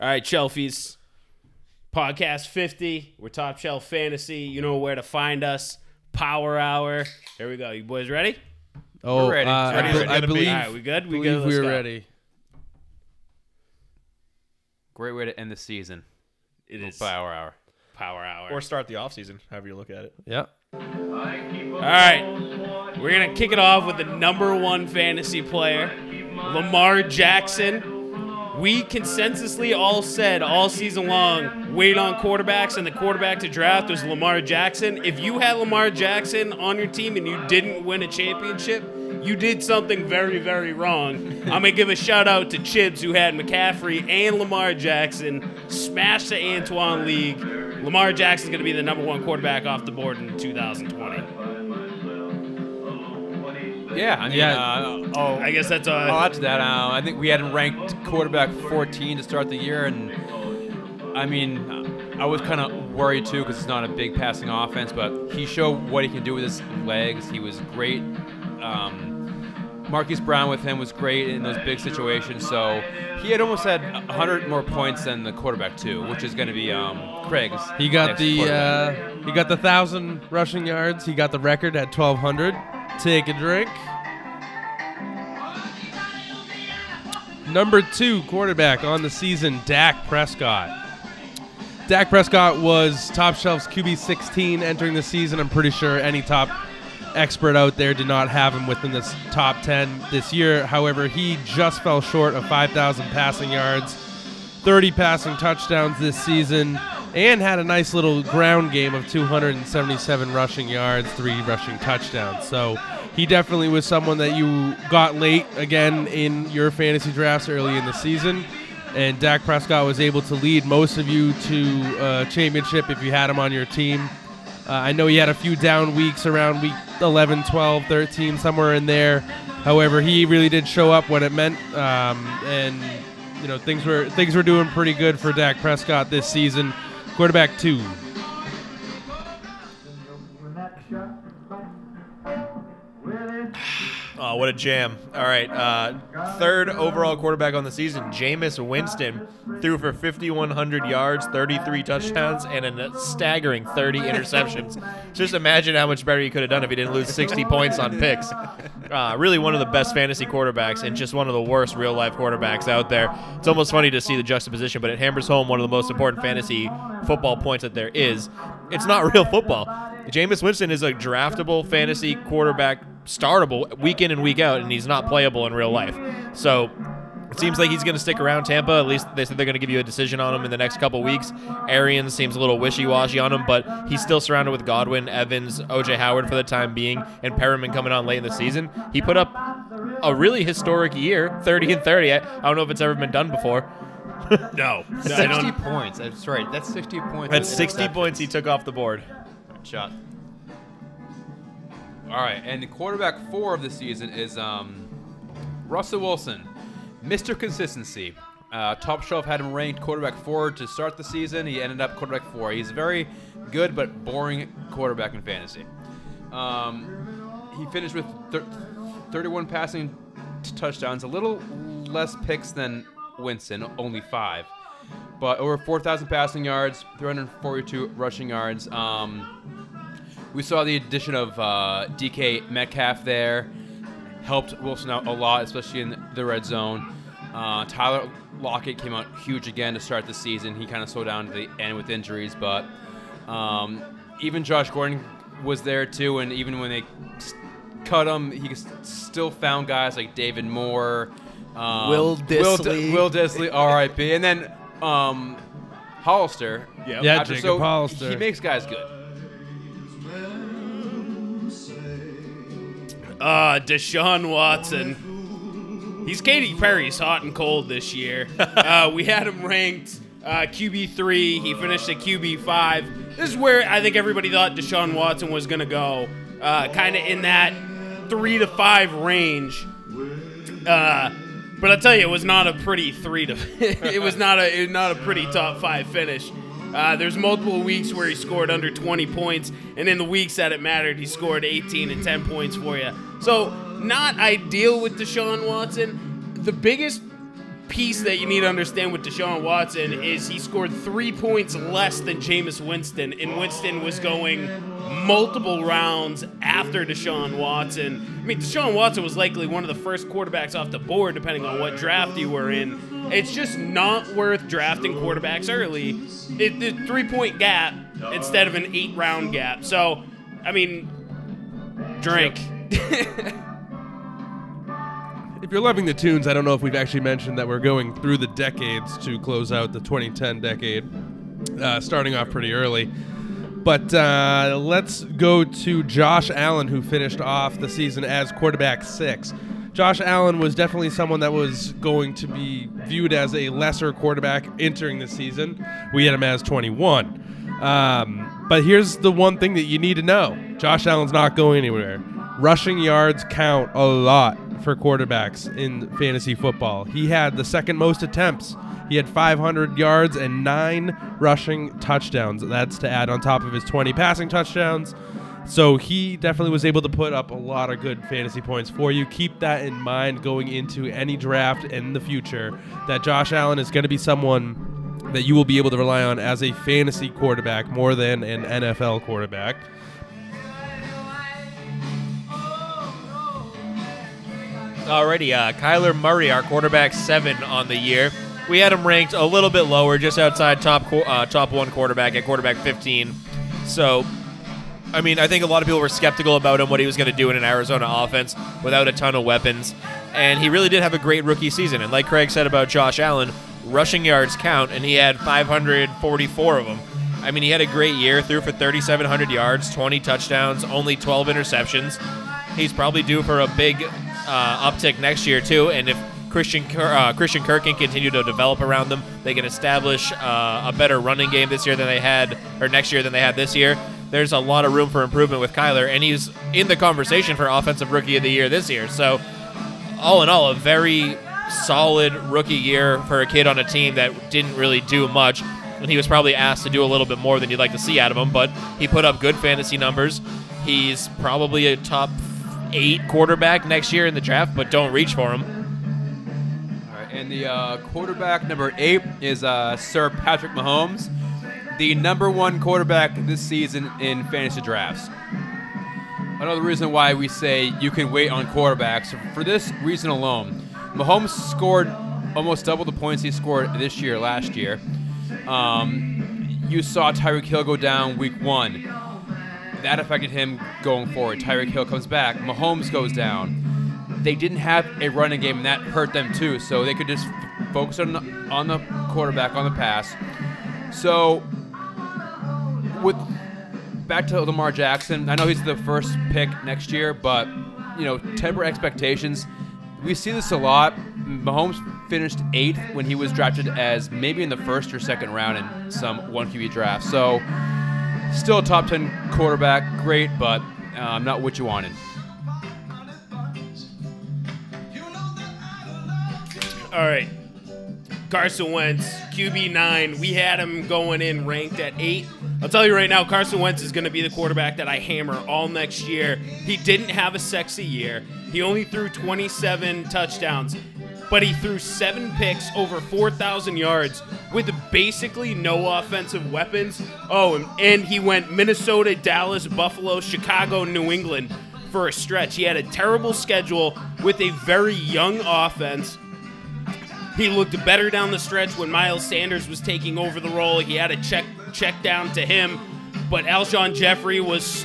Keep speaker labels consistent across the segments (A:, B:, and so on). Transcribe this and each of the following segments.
A: All right, Shelfies. Podcast 50. We're Top Shelf Fantasy. You know where to find us. Power Hour. Here we go. You boys ready?
B: Oh,
C: We're ready.
B: uh,
C: Ready
B: I,
C: as
B: be-
C: we're
B: I
C: gonna be.
B: believe,
A: All right, we good? We
B: believe
A: good? Let's
B: we're
A: go.
B: ready.
C: Great way to end the season.
A: It is
C: Power hour.
A: Power Hour.
D: Or start the off season, however you look at it.
B: Yeah.
A: All right. We're going to kick it off with the number one fantasy player, Lamar Jackson. We consensusly all said all season long, wait on quarterbacks, and the quarterback to draft was Lamar Jackson. If you had Lamar Jackson on your team and you didn't win a championship, you did something very, very wrong. I'm going to give a shout out to Chibs, who had McCaffrey and Lamar Jackson smash the Antoine League. Lamar Jackson's going to be the number one quarterback off the board in 2020.
C: Yeah, I mean,
B: Yeah.
C: Uh, oh,
A: I guess that's
C: I'll
A: uh
C: add to that. Uh, I think we had him ranked quarterback 14 to start the year, and I mean, I was kind of worried too because it's not a big passing offense, but he showed what he can do with his legs. He was great. Um, Marquise Brown with him was great in those big situations. So he had almost had 100 more points than the quarterback too, which is going to be um, Craig's.
B: He got the uh, he got the thousand rushing yards. He got the record at twelve hundred. Take a drink. Number two quarterback on the season, Dak Prescott. Dak Prescott was top shelf's QB 16 entering the season. I'm pretty sure any top expert out there did not have him within this top 10 this year. However, he just fell short of 5,000 passing yards, 30 passing touchdowns this season, and had a nice little ground game of 277 rushing yards, three rushing touchdowns. So he definitely was someone that you got late again in your fantasy drafts early in the season. And Dak Prescott was able to lead most of you to a championship if you had him on your team. Uh, I know he had a few down weeks around week 11, 12, 13, somewhere in there. However, he really did show up when it meant, um, and you know things were things were doing pretty good for Dak Prescott this season. Quarterback two.
D: What a jam. All right. Uh, third overall quarterback on the season, Jameis Winston, threw for 5,100 yards, 33 touchdowns, and a staggering 30 interceptions. Just imagine how much better he could have done if he didn't lose 60 points on picks. Uh, really one of the best fantasy quarterbacks and just one of the worst real life quarterbacks out there. It's almost funny to see the juxtaposition, but it hammers home one of the most important fantasy football points that there is. It's not real football. Jameis Winston is a draftable fantasy quarterback, startable week in and week out, and he's not playable in real life. So it seems like he's going to stick around Tampa. At least they said they're going to give you a decision on him in the next couple weeks. Arians seems a little wishy-washy on him, but he's still surrounded with Godwin, Evans, OJ Howard for the time being, and Perriman coming on late in the season. He put up a really historic year, 30 and 30. I, I don't know if it's ever been done before.
A: no. I
C: 60 points. That's right. That's 60 points.
D: That's 60 points he took off the board.
C: shot. All right, and the quarterback four of the season is um, Russell Wilson, Mr. Consistency. Uh, Top Shelf had him ranked quarterback four to start the season. He ended up quarterback four. He's a very good but boring quarterback in fantasy. Um, he finished with thir- 31 passing t- touchdowns, a little less picks than Winston, only five but over 4,000 passing yards, 342 rushing yards. Um, we saw the addition of uh, DK Metcalf there, helped Wilson out a lot, especially in the red zone. Uh, Tyler Lockett came out huge again to start the season. He kind of slowed down to the end with injuries, but um, even Josh Gordon was there too. And even when they cut him, he still found guys like David Moore, um,
D: Will
C: Will,
D: Dissly.
C: Will Dissly, R.I.P. And then um, Hollister.
A: Yep.
B: Yeah, Jacob
C: so
B: Hollister.
C: He makes guys good.
A: Uh, Deshaun Watson. He's Katy Perry's hot and cold this year. uh, we had him ranked uh, QB three. He finished at QB five. This is where I think everybody thought Deshaun Watson was gonna go. Uh, kind of in that three to five range. Uh, but I'll tell you, it was not a pretty three to. it was not a not a pretty top five finish. Uh, there's multiple weeks where he scored under 20 points, and in the weeks that it mattered, he scored 18 and 10 points for you. So not ideal with Deshaun Watson. The biggest piece that you need to understand with Deshaun Watson is he scored three points less than Jameis Winston, and Winston was going multiple rounds after Deshaun Watson. I mean, Deshaun Watson was likely one of the first quarterbacks off the board, depending on what draft you were in. It's just not worth drafting quarterbacks early. It, the three point gap instead of an eight round gap. So, I mean, drink.
B: If you're loving the tunes, I don't know if we've actually mentioned that we're going through the decades to close out the 2010 decade, uh, starting off pretty early. But uh, let's go to Josh Allen, who finished off the season as quarterback six. Josh Allen was definitely someone that was going to be viewed as a lesser quarterback entering the season. We had him as 21. Um, but here's the one thing that you need to know Josh Allen's not going anywhere. Rushing yards count a lot for quarterbacks in fantasy football. He had the second most attempts. He had 500 yards and nine rushing touchdowns. That's to add on top of his 20 passing touchdowns. So he definitely was able to put up a lot of good fantasy points for you. Keep that in mind going into any draft in the future. That Josh Allen is going to be someone that you will be able to rely on as a fantasy quarterback more than an NFL quarterback.
D: Alrighty, uh, Kyler Murray, our quarterback seven on the year. We had him ranked a little bit lower, just outside top uh, top one quarterback at quarterback 15. So, I mean, I think a lot of people were skeptical about him, what he was going to do in an Arizona offense without a ton of weapons. And he really did have a great rookie season. And like Craig said about Josh Allen, rushing yards count, and he had 544 of them. I mean, he had a great year, threw for 3,700 yards, 20 touchdowns, only 12 interceptions. He's probably due for a big uh, uptick next year too. And if Christian uh, Christian Kirk can continue to develop around them, they can establish uh, a better running game this year than they had, or next year than they had this year. There's a lot of room for improvement with Kyler, and he's in the conversation for Offensive Rookie of the Year this year. So, all in all, a very solid rookie year for a kid on a team that didn't really do much. And he was probably asked to do a little bit more than you'd like to see out of him, but he put up good fantasy numbers. He's probably a top eight quarterback next year in the draft, but don't reach for him.
C: All right, and the uh, quarterback number eight is uh, Sir Patrick Mahomes, the number one quarterback this season in fantasy drafts. Another reason why we say you can wait on quarterbacks for this reason alone. Mahomes scored almost double the points he scored this year last year. Um, you saw Tyreek Hill go down week one. That affected him going forward. Tyreek Hill comes back. Mahomes goes down. They didn't have a running game, and that hurt them too. So they could just f- focus on the, on the quarterback on the pass. So with back to Lamar Jackson, I know he's the first pick next year, but you know, temper expectations. We see this a lot. Mahomes finished eighth when he was drafted as maybe in the first or second round in some one QB draft. So still a top ten quarterback, great, but um, not what you wanted.
A: All right. Carson Wentz, QB nine. We had him going in ranked at eight. I'll tell you right now, Carson Wentz is going to be the quarterback that I hammer all next year. He didn't have a sexy year. He only threw 27 touchdowns, but he threw seven picks, over 4,000 yards, with basically no offensive weapons. Oh, and, he went Minnesota, Dallas, Buffalo, Chicago, New England for a stretch. He had a terrible schedule with a very young offense. He looked better down the stretch when Miles Sanders was taking over the role. He had a check check down to him, but Alshon Jeffery was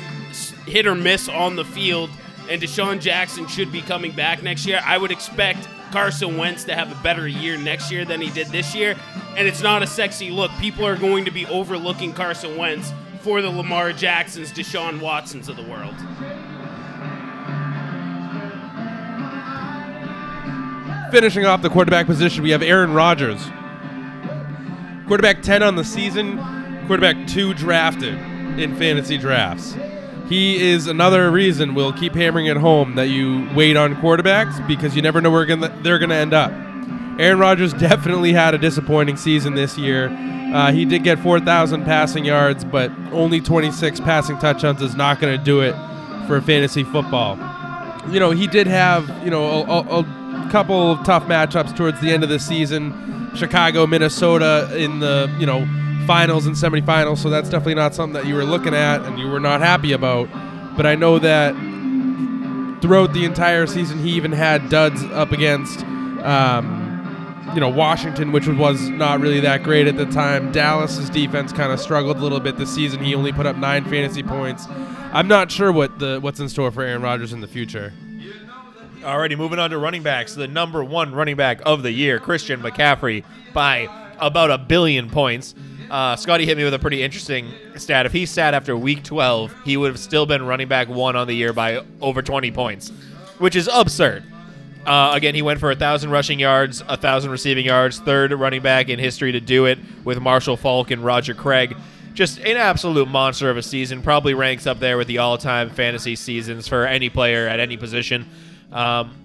A: hit or miss on the field, and DeSean Jackson should be coming back next year. I would expect Carson Wentz to have a better year next year than he did this year, and it's not a sexy look. People are going to be overlooking Carson Wentz for the Lamar Jacksons, Deshaun Watsons of the world.
B: Finishing off the quarterback position, we have Aaron Rodgers. Quarterback 10 on the season, quarterback 2 drafted in fantasy drafts. He is another reason we'll keep hammering it home that you wait on quarterbacks because you never know where they're going to end up. Aaron Rodgers definitely had a disappointing season this year. Uh, he did get 4,000 passing yards, but only 26 passing touchdowns is not going to do it for fantasy football. You know, he did have, you know, a, a, a couple of tough matchups towards the end of the season. Chicago, Minnesota in the you know finals and semifinals. So that's definitely not something that you were looking at and you were not happy about. But I know that throughout the entire season, he even had duds up against. Um, you know Washington, which was not really that great at the time. Dallas's defense kind of struggled a little bit this season. He only put up nine fantasy points. I'm not sure what the what's in store for Aaron Rodgers in the future.
D: Alrighty, moving on to running backs. The number one running back of the year, Christian McCaffrey, by about a billion points. Uh, Scotty hit me with a pretty interesting stat. If he sat after week 12, he would have still been running back one on the year by over 20 points, which is absurd. Uh, again, he went for a thousand rushing yards, a thousand receiving yards, third running back in history to do it with Marshall Faulk and Roger Craig. Just an absolute monster of a season. Probably ranks up there with the all-time fantasy seasons for any player at any position. Um,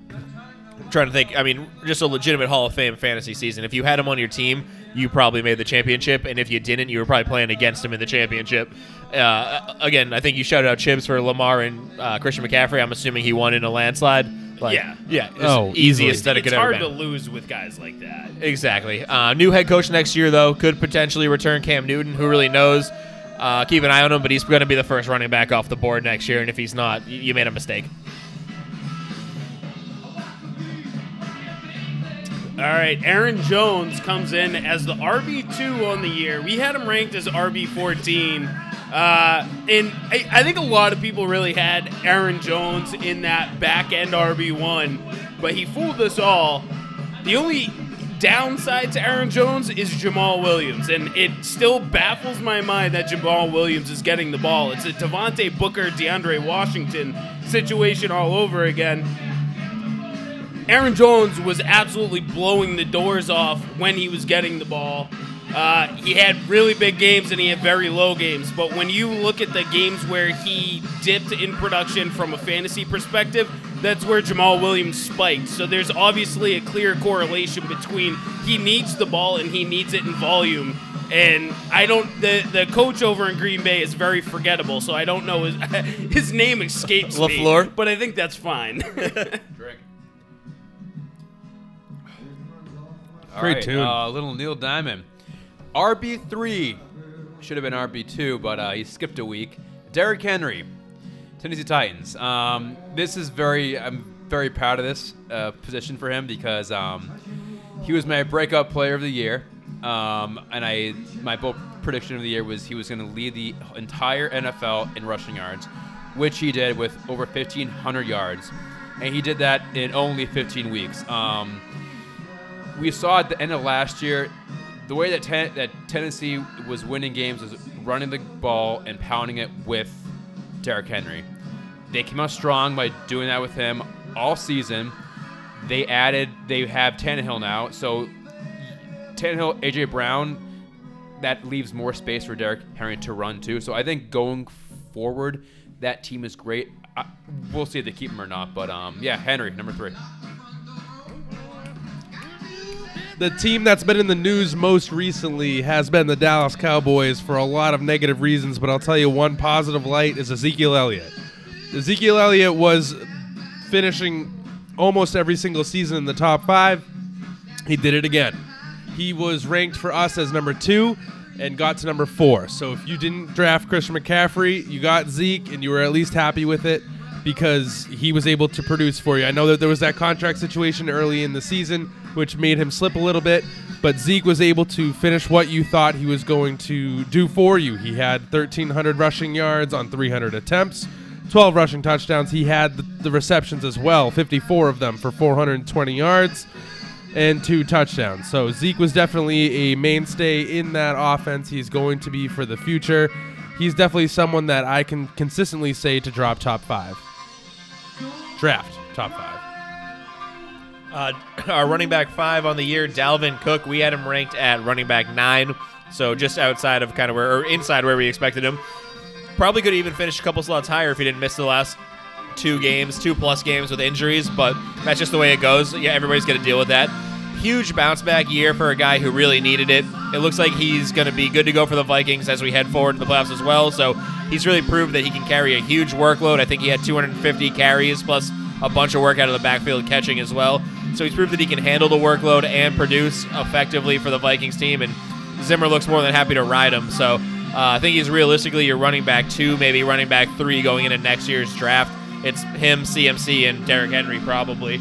D: trying to think. I mean, just a legitimate Hall of Fame fantasy season. If you had him on your team, you probably made the championship, and if you didn't, you were probably playing against him in the championship. Uh, again, I think you shouted out chips for Lamar and uh, Christian McCaffrey. I'm assuming he won in a landslide. Like,
A: Yeah.
D: yeah. It's
B: Oh,
D: easiest that it
A: it's
D: could ever
A: hard
D: been.
A: to lose with guys like that.
D: Exactly. Uh, new head coach next year, though, could potentially return Cam Newton. Who really knows? Uh, keep an eye on him, but he's going to be the first running back off the board next year. And if he's not, you made a mistake.
A: All right, Aaron Jones comes in as the RB2 on the year. We had him ranked as RB14. Uh, and I, I think a lot of people really had Aaron Jones in that back end RB1, but he fooled us all. The only downside to Aaron Jones is Jamaal Williams, and it still baffles my mind that Jamaal Williams is getting the ball. It's a Devontae Booker, DeAndre Washington situation all over again. Aaron Jones was absolutely blowing the doors off when he was getting the ball. Uh, he had really big games and he had very low games. But when you look at the games where he dipped in production from a fantasy perspective, that's where Jamaal Williams spiked. So there's obviously a clear correlation between he needs the ball and he needs it in volume. And I don't. The the coach over in Green Bay is very forgettable, so I don't know his his name escapes me.
D: LaFleur?
A: but I think that's fine.
B: Great
C: right,
B: tune.
C: Uh, little Neil Diamond. RB3. Should have been RB2, but uh, he skipped a week. Derrick Henry, Tennessee Titans. Um, this is very, I'm very proud of this uh, position for him because um, he was my breakout player of the year. Um, and I, my bold prediction of the year was he was going to lead the entire NFL in rushing yards, which he did with over 1,500 yards. And he did that in only 15 weeks. Um, we saw at the end of last year the way that ten- that Tennessee was winning games was running the ball and pounding it with Derrick Henry. They came out strong by doing that with him all season. They added, they have Tannehill now, so Tannehill, AJ Brown, that leaves more space for Derrick Henry to run too. So I think going forward, that team is great. I, we'll see if they keep him or not, but um, yeah, Henry number three.
B: The team that's been in the news most recently has been the Dallas Cowboys for a lot of negative reasons, but I'll tell you one positive light is Ezekiel Elliott. Ezekiel Elliott was finishing almost every single season in the top five. He did it again. He was ranked for us as number two and got to number four. So if you didn't draft Christian McCaffrey, you got Zeke and you were at least happy with it because he was able to produce for you. I know that there was that contract situation early in the season, which made him slip a little bit, but Zeke was able to finish what you thought he was going to do for you. He had 1,300 rushing yards on 300 attempts, 12 rushing touchdowns. He had the, receptions as well, 54 of them for 420 yards and two touchdowns. So Zeke was definitely a mainstay in that offense. He's going to be for the future. He's definitely someone that I can consistently say to drop top five. Draft top five.
D: Uh, our running back five on the year, Dalvin Cook. We had him ranked at running back nine, so just outside of kind of where, or inside where we expected him. Probably could have even finished a couple slots higher if he didn't miss the last two games, two plus games with injuries, but that's just the way it goes. Yeah, everybody's going to deal with that. Huge bounce back year for a guy who really needed it. It looks like he's going to be good to go for the Vikings as we head forward to the playoffs as well. So he's really proved that he can carry a huge workload. I think he had 250 carries plus a bunch of work out of the backfield catching as well. So he's proved that he can handle the workload and produce effectively for the Vikings team. And Zimmer looks more than happy to ride him. So uh, I think he's realistically your running back two, maybe running back three going into next year's draft. It's him, CMC, and Derrick Henry probably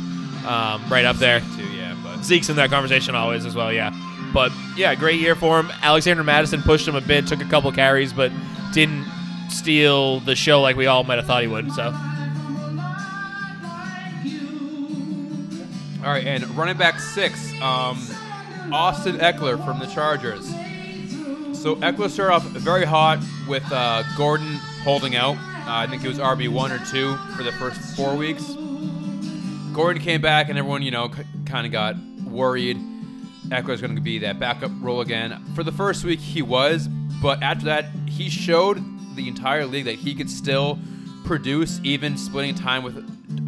D: um, right up there.
C: Too, yeah, but
D: Zeke's in that conversation always as well, yeah. But yeah, great year for him. Alexander Mattison pushed him a bit, took a couple carries, but didn't steal the show like we all might have thought he would. So
C: All right, and running back six, um, Austin Ekeler from the Chargers. So Ekeler started off very hot with uh, Gordon holding out. Uh, I think it was RB one or two for the first four weeks. Gordon came back, and everyone, you know, c- kind of got worried. Ekeler's going to be that backup role again. For the first week, he was, but after that, he showed the entire league that he could still produce, even splitting time with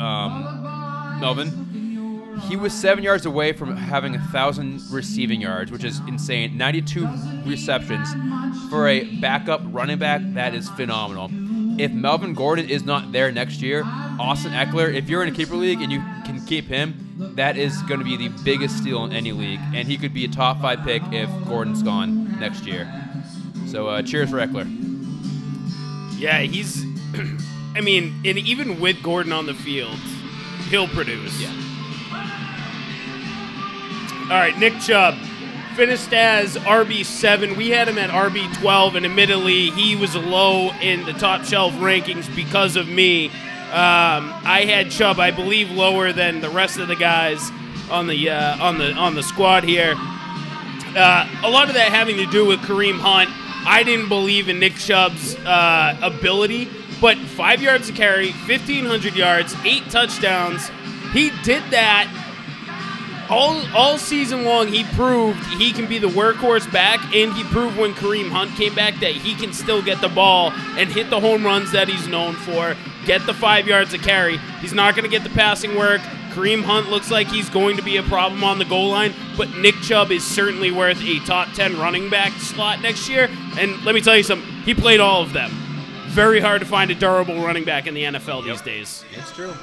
C: um, Melvin. He was seven yards away from having a thousand receiving yards, which is insane. 92 receptions for a backup running back. That is phenomenal. If Melvin Gordon is not there next year, Austin Ekeler, if you're in a keeper league and you can keep him, that is going to be the biggest steal in any league, and he could be a top five pick if Gordon's gone next year. So uh, cheers for Ekeler.
A: Yeah, he's. I mean, and even with Gordon on the field, he'll produce.
C: Yeah.
A: All right, Nick Chubb finished as RB7. We had him at RB12, and admittedly, he was low in the top shelf rankings because of me. Um, I had Chubb, I believe, lower than the rest of the guys on the uh, on the on the squad here. Uh, a lot of that having to do with Kareem Hunt. I didn't believe in Nick Chubb's uh, ability, but five yards to carry, 1,500 yards, eight touchdowns. He did that all all season long. He proved he can be the workhorse back, and he proved when Kareem Hunt came back that he can still get the ball and hit the home runs that he's known for. Get the five yards to carry. He's not going to get the passing work. Kareem Hunt looks like he's going to be a problem on the goal line, but Nick Chubb is certainly worth a top 10 running back slot next year. And let me tell you something, he played all of them. Very hard to find a durable running back in the NFL these days.
C: It's true.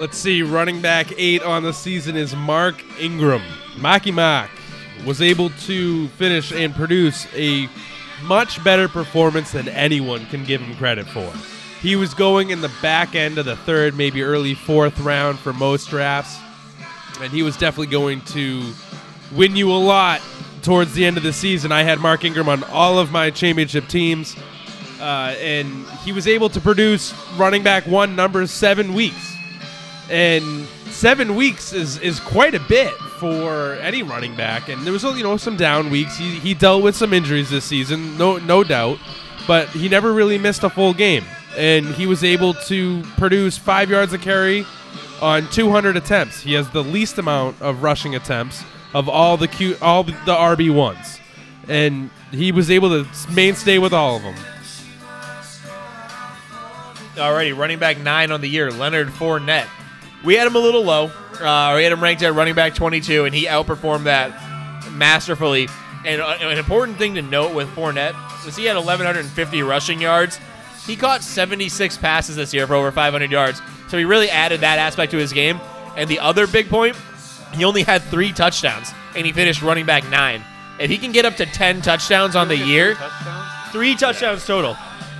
B: Let's see. Running back eight on the season is Mark Ingram. Mackie Mack was able to finish and produce a much better performance than anyone can give him credit for. He was going in the back end of the third, maybe early fourth round for most drafts, and he was definitely going to win you a lot towards the end of the season. I had Mark Ingram on all of my championship teams, uh, and he was able to produce running back one numbers seven weeks and seven weeks is is quite a bit for any running back. And there was you know some down weeks. He he dealt with some injuries this season, no no doubt, but he never really missed a full game, and he was able to produce five yards a carry on 200 attempts. He has the least amount of rushing attempts of all the Q, all the RB ones, and he was able to mainstay with all of them.
D: Alrighty, running back nine on the year, Leonard Fournette. We had him a little low. Uh, we had him ranked at running back 22, and he outperformed that masterfully. And uh, an important thing to note with Fournette was he had 1,150 rushing yards. He caught 76 passes this year for over 500 yards. So he really added that aspect to his game. And the other big point, he only had three touchdowns, and he finished running back nine. If he can get up to 10 touchdowns on the year, three touchdowns total.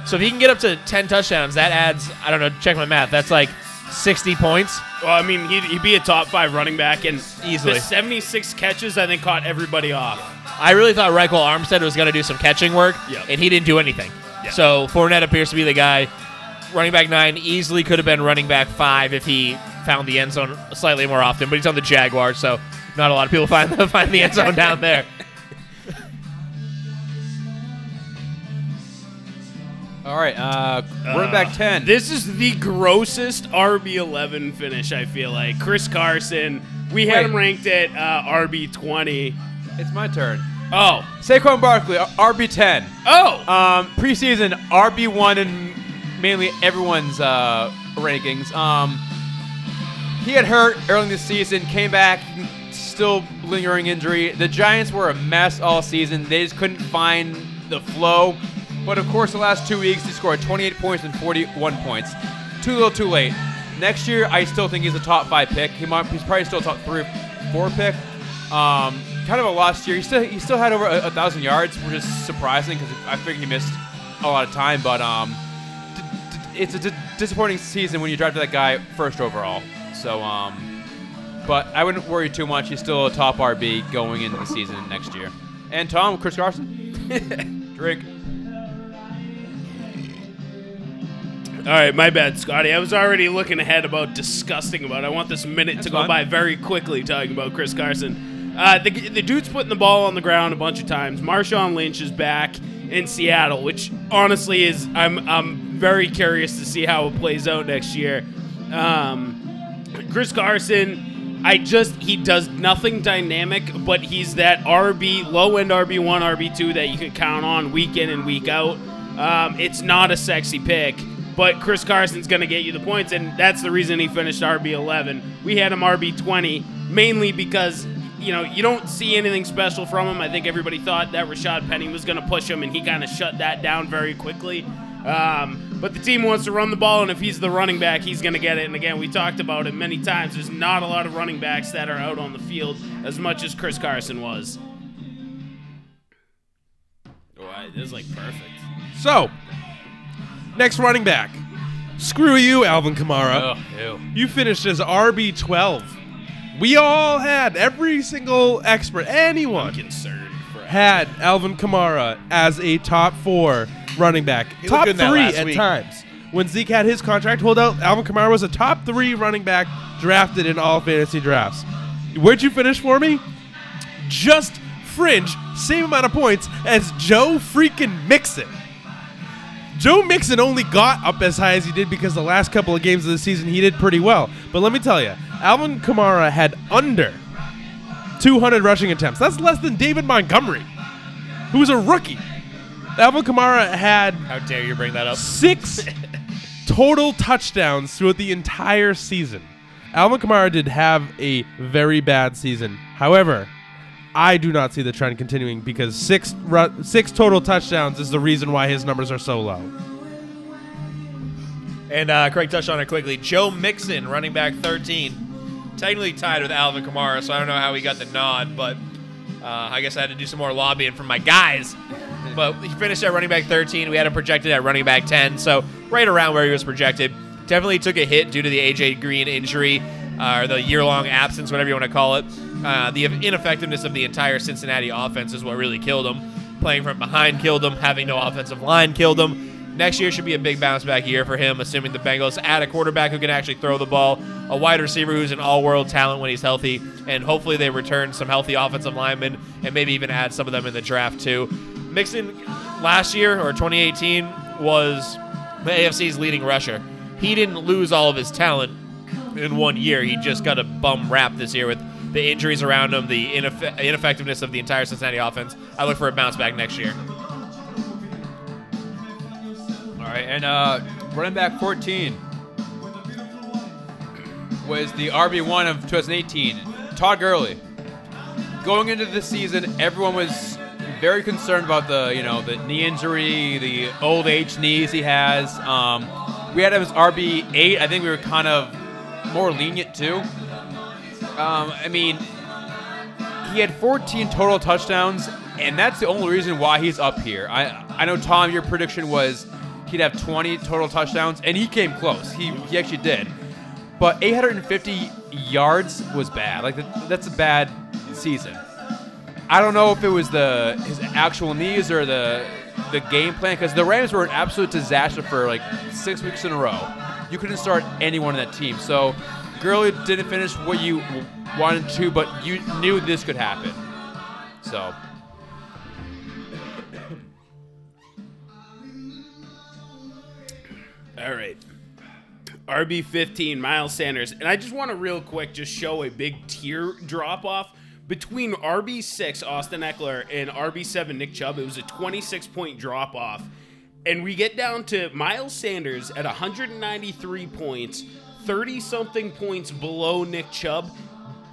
D: So if he can get up to 10 touchdowns, that adds, I don't know, check my math. That's like 60 points.
A: Well, I mean, he'd, he'd be a top five running back, and
D: Easily.
A: the 76 catches, I think, caught everybody off.
D: I really thought Ryquell Armstead was going to do some catching work,
A: Yep.
D: and he didn't do anything.
A: Yeah.
D: So Fournette appears to be the guy. Running back nine easily could have been running back five if he found the end zone slightly more often, but he's on the Jaguars, so not a lot of people find the, find the end zone down there.
C: All right, uh, running back 10.
A: This is the grossest RB11 finish, I feel like. Chris Carson, we had
C: Wait.
A: him ranked at uh, RB20.
C: it's my turn.
A: Oh.
C: Saquon Barkley, RB10.
A: Oh!
C: Um, preseason RB1 in mainly everyone's uh, rankings. Um, he had hurt early in the season, came back, still lingering injury. The Giants were a mess all season. They just couldn't find the flow. But of course, the last two weeks, he scored 28 points and 41 points. Too little, too late. Next year, I still think he's a top five pick. He might, he's probably still a top three, four pick. Um, kind of a lost year. He still he still had over a, a thousand yards, which is surprising because I figured he missed a lot of time. But um, d- d- it's a d- disappointing season when you drafted that guy first overall. So um, but I wouldn't worry too much. He's still a top RB going into the season next year. And Tom, Chris Carson, drink.
A: All right, my bad, Scotty. I was already looking ahead about disgusting about. it. I want this minute
C: That's
A: to go
C: fine.
A: by very quickly talking about Chris Carson. Uh, the, the dude's putting the ball on the ground a bunch of times. Marshawn Lynch is back in Seattle, which honestly is I'm I'm very curious to see how it plays out next year. Um, Chris Carson, I just he does nothing dynamic, but he's that RB low end RB one, RB two that you can count on week in and week out. Um, it's not a sexy pick, but Chris Carson's going to get you the points, and that's the reason he finished RB eleven. We had him RB twenty mainly because you know you don't see anything special from him. I think everybody thought that Rashaad Penny was going to push him, and he kind of shut that down very quickly. Um, but the team wants to run the ball, and if he's the running back, he's going to get it. And again, we talked about it many times. There's not a lot of running backs that are out on the field as much as Chris Carson was. Oh, I- this is like perfect.
B: So, next running back. Screw you, Alvin Kamara.
C: Oh, ew.
B: You finished as RB12. We all had, every single expert, anyone
A: Concerned for
B: had Alvin Kamara as a top four running back.
D: He
B: top
D: good in that
B: three at
D: week.
B: times. When Zeke had his contract holdout, Alvin Kamara was a top three running back drafted in all fantasy drafts. Where'd you finish for me? Just fringe, same amount of points as Joe freaking Mixon. Joe Mixon only got up as high as he did because the last couple of games of the season he did pretty well. But let me tell you, Alvin Kamara had under 200 rushing attempts. That's less than David Montgomery, who was a rookie. Alvin Kamara had
D: How dare you bring that up?
B: six total touchdowns throughout the entire season. Alvin Kamara did have a very bad season. However, I do not see the trend continuing because six ru- six total touchdowns is the reason why his numbers are so low.
D: And uh, Craig touched on it quickly. Joe Mixon, running back 13, technically tied with Alvin Kamara, so I don't know how he got the nod, but uh, I guess I had to do some more lobbying from my guys. But he finished at running back 13. We had him projected at running back 10, so right around where he was projected. Definitely took a hit due to the AJ Green injury, uh, or the year-long absence, whatever you want to call it. Uh, the ineffectiveness of the entire Cincinnati offense is what really killed him. Playing from behind killed him. Having no offensive line killed him. Next year should be a big bounce back year for him, assuming the Bengals add a quarterback who can actually throw the ball, a wide receiver who's an all world talent when he's healthy, and hopefully they return some healthy offensive linemen and maybe even add some of them in the draft too. Mixon last year or 2018 was the AFC's leading rusher. He didn't lose all of his talent in one year. He just got a bum rap this year with the injuries around him, the ineff- ineffectiveness of the entire Cincinnati offense. I look for a bounce back next year.
C: All right, and uh, running back 14 was the RB1 of 2018, Todd Gurley. Going into the season, everyone was very concerned about the, you know, the knee injury, the old age knees he has. Um, we had him as RB8. I think we were kind of more lenient too. Um, I mean, he had 14 total touchdowns, and that's the only reason why he's up here. I I know Tom, your prediction was he'd have 20 total touchdowns, and he came close. He he actually did, but 850 yards was bad. Like that, that's a bad season. I don't know if it was the his actual knees or the the game plan because the Rams were an absolute disaster for like six weeks in a row. You couldn't start anyone in that team. So Gurley didn't finish what you wanted to, but you knew this could happen. So
A: All right. RB 15, Miles Sanders. And I just want to real quick just show a big tier drop off between RB 6, Austin Ekeler, and RB 7, Nick Chubb. It was a 26 point drop off. And we get down to Miles Sanders at 193 points, 30 something points below Nick Chubb,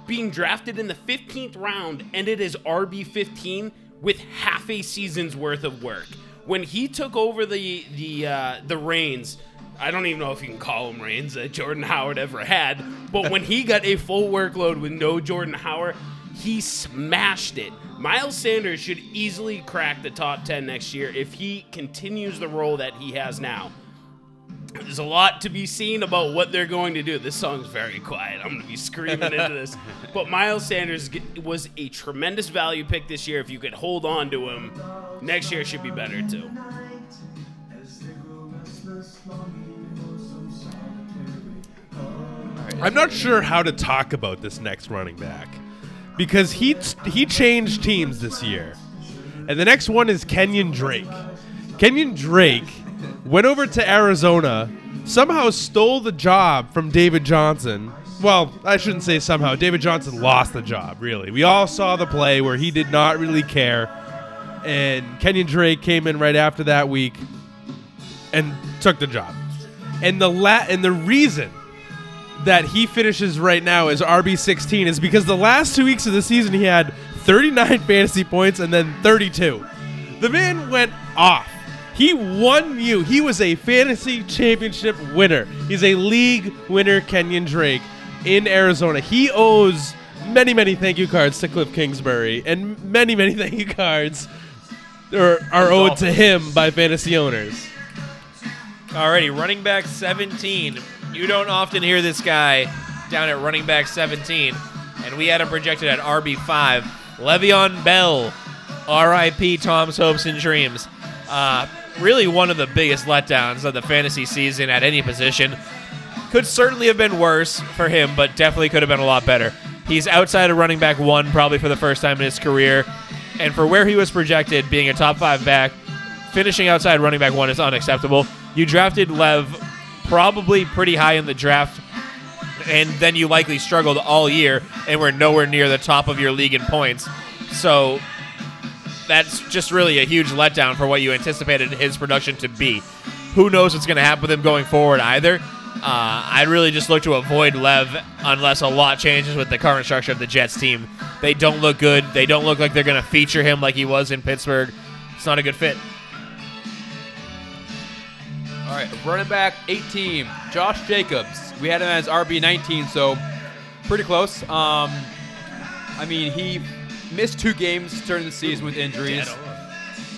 A: being drafted in the 15th round, it is RB 15 with half a season's worth of work. when he took over the the uh, the reins. I don't even know if you can call them reins that Jordan Howard ever had, but when he got a full workload with no Jordan Howard, he smashed it. Miles Sanders should easily crack the top 10 next year if he continues the role that he has now. There's a lot to be seen about what they're going to do. This song's very quiet. I'm going to be screaming into this. But Miles Sanders was a tremendous value pick this year. If you could hold on to him, next year should be better too.
B: I'm not sure how to talk about this next running back because he he changed teams this year, and the next one is Kenyon Drake. Kenyon Drake went over to Arizona, somehow stole the job from David Johnson. Well, I shouldn't say somehow. David Johnson lost the job. Really, we all saw the play where he did not really care, and Kenyon Drake came in right after that week and took the job. And the la- and the reason that he finishes right now as RB16 is because the last two weeks of the season he had 39 fantasy points and then 32. The man went off. He won you. He was a fantasy championship winner. He's a league winner, Kenyon Drake, in Arizona. He owes many, many thank you cards to Cliff Kingsbury, and many, many thank you cards are, are owed to him by fantasy owners.
D: Alrighty, running back 17. You don't often hear this guy down at running back 17, and we had him projected at RB5. Le'Veon Bell, R.I.P. Tom's hopes and dreams. Uh, really one of the biggest letdowns of the fantasy season at any position. Could certainly have been worse for him, but definitely could have been a lot better. He's outside of running back one probably for the first time in his career, and for where he was projected, being a top five back, finishing outside running back one is unacceptable. You drafted Lev probably pretty high in the draft, and then you likely struggled all year and were nowhere near the top of your league in points. So that's just really a huge letdown for what you anticipated his production to be. Who knows what's going to happen with him going forward either? Uh, I'd really just look to avoid Lev unless a lot changes with the current structure of the Jets team. They don't look good. They don't look like they're going to feature him like he was in Pittsburgh. It's not a good fit.
C: All right, running back 18, Josh Jacobs. We had him as RB 19, so pretty close. Um, I mean, he missed two games during the season with injuries.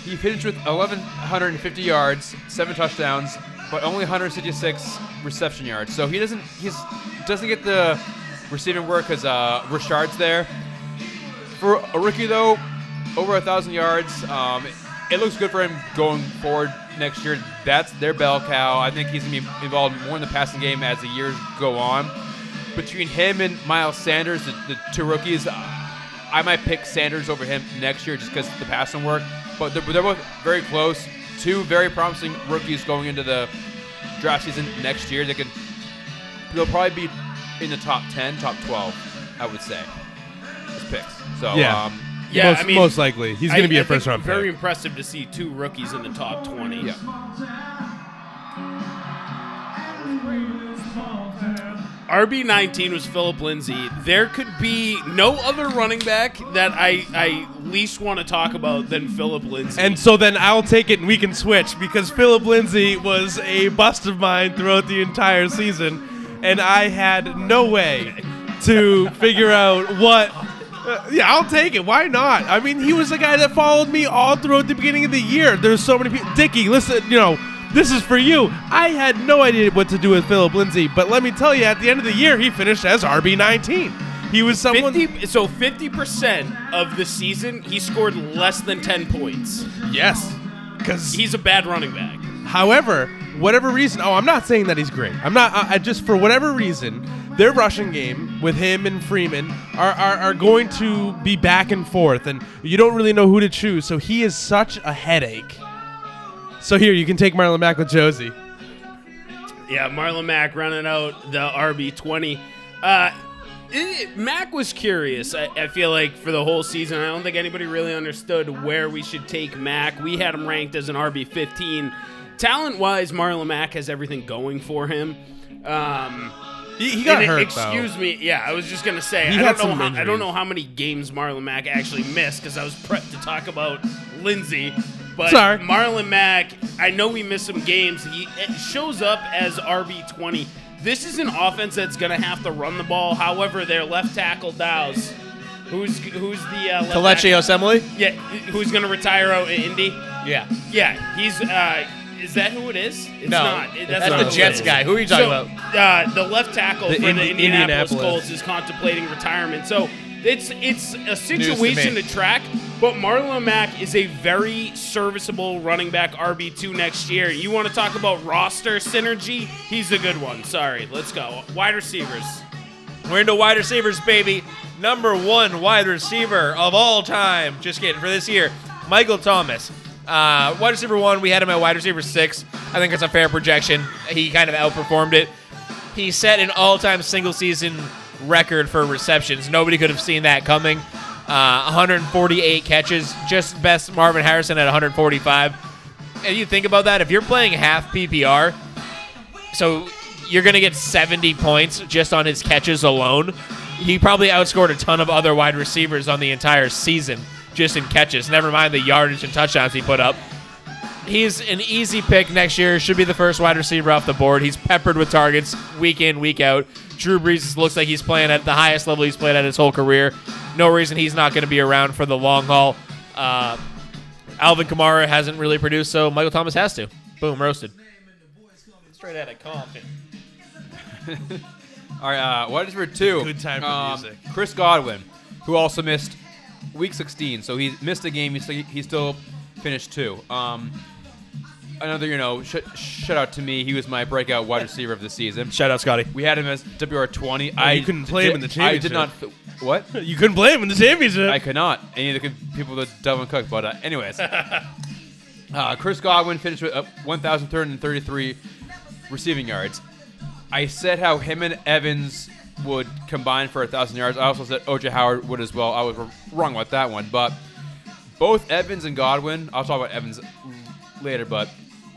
C: He finished with 1,150 yards, seven touchdowns, but only 166 reception yards. So he doesn't he's doesn't get the receiving work because uh, Richard's there. For a rookie though, over a thousand yards. Um, it looks good for him going forward next year. That's their bell cow. I think he's gonna be involved more in the passing game as the years go on. Between him and Miles Sanders, the, the two rookies, I might pick Sanders over him next year just because the passing work. But they're, they're both very close. Two very promising rookies going into the draft season next year. They can they'll probably be in the top ten, top twelve, I would say. As picks. So
B: Yeah.
C: um,
A: Yeah,
B: most,
A: I mean,
B: most likely he's going to be
A: I-
B: a
A: I think
B: first round pick.
A: Very
B: pick.
A: impressive to see two rookies in the top 20.
C: yeah.
A: RB nineteen was Phillip Lindsay. There could be no other running back that I I least want to talk about than Phillip Lindsay.
B: And so then I'll take it and we can switch because Phillip Lindsay was a bust of mine throughout the entire season, and I had no way to figure out what. uh, yeah, I'll take it. Why not? I mean, he was the guy that followed me all throughout the beginning of the year. There's so many people. Dickie, listen, you know, this is for you. I had no idea what to do with Phillip Lindsay, but let me tell you, at the end of the year, he finished as RB19. He was someone.
A: 50, so fifty percent of the season he scored less than ten points.
B: Yes. Because
A: He's a bad running back.
B: However, whatever reason, oh, I'm not saying that he's great. I'm not. I, I just for whatever reason, their rushing game with him and Freeman are, are are going to be back and forth, and you don't really know who to choose. So he is such a headache. So here, you can take Marlon Mack with Josie.
A: Yeah, Marlon Mack running out the RB twenty. Uh, it, Mack was curious. I, I feel like for the whole season, I don't think anybody really understood where we should take Mack. We had him ranked as an RB fifteen. Talent wise, Marlon Mack has everything going for him. Um,
B: He, he got hurt.
A: Excuse
B: though.
A: me. Yeah, I was just gonna say
B: He
A: I don't know how, I don't know how many games Marlon Mack actually missed because I was prepped to talk about Lindsay. But
B: Sorry.
A: Marlon Mack, I know we missed some games. He shows up as RB twenty. This is an offense that's going to have to run the ball. However, their left tackle Dows, who's who's the uh, left
D: Kalechi
A: tackle-
D: Assembly?
A: Yeah, who's going to retire out in Indy?
D: Yeah.
A: Yeah, he's. Uh, is that who it is? It's
D: No,
A: not. It-
D: that's
A: not
D: the
A: who it
D: Jets
A: is.
D: guy. Who are you talking
A: So,
D: about?
A: Uh, the left tackle
B: The
A: for
B: Indi-
A: the Indianapolis,
B: Indianapolis.
A: Colts is contemplating retirement. So it's it's a situation
D: me.
A: to, track. But Marlon Mack is a very serviceable running back RB two next year. You want to talk about roster synergy? He's a good one. Sorry, let's go. Wide receivers.
D: We're into wide receivers, baby. Number one wide receiver of all time. Just kidding. For this year, Michael Thomas. Uh, wide receiver one, we had him at wide receiver six. I think it's a fair projection. He kind of outperformed it. He set an all time single season record for receptions. Nobody could have seen that coming. Uh, 148 catches, just best Marvin Harrison at 145. And you think about that, if you're playing half PPR, so you're going to get 70 points just on his catches alone. He probably outscored a ton of other wide receivers on the entire season just in catches. Never mind the yardage and touchdowns he put up. He's an easy pick next year. Should be the first wide receiver off the board. He's peppered with targets week in, week out. Drew Brees looks like he's playing at the highest level he's played at his whole career. No reason he's not going to be around for the long haul. Uh, Alvin Kamara hasn't really produced, so Michael Thomas has to. Boom, roasted. Straight out of Compton.
C: All right, uh, wide receiver two.
B: Good time for
C: um,
B: music.
C: Chris Godwin, who also missed week 16, so he missed a game. He still, he still finished two. Um, another, you know, sh- shout out to me. He was my breakout wide receiver of the season.
D: Shout out, Scotty.
C: We had him as WR 20. I
B: you couldn't play him in the championship.
C: I did not. Th- what?
B: You couldn't play him in the championship.
C: I could not. And neither could people with Dalvin Cook. But uh, anyways, uh, Chris Godwin finished with uh, 1,333 receiving yards. I said how him and Evans would combine for a thousand yards. I also said OJ Howard would as well. I was wrong about that one, but both Evans and Godwin. I'll talk about Evans later, but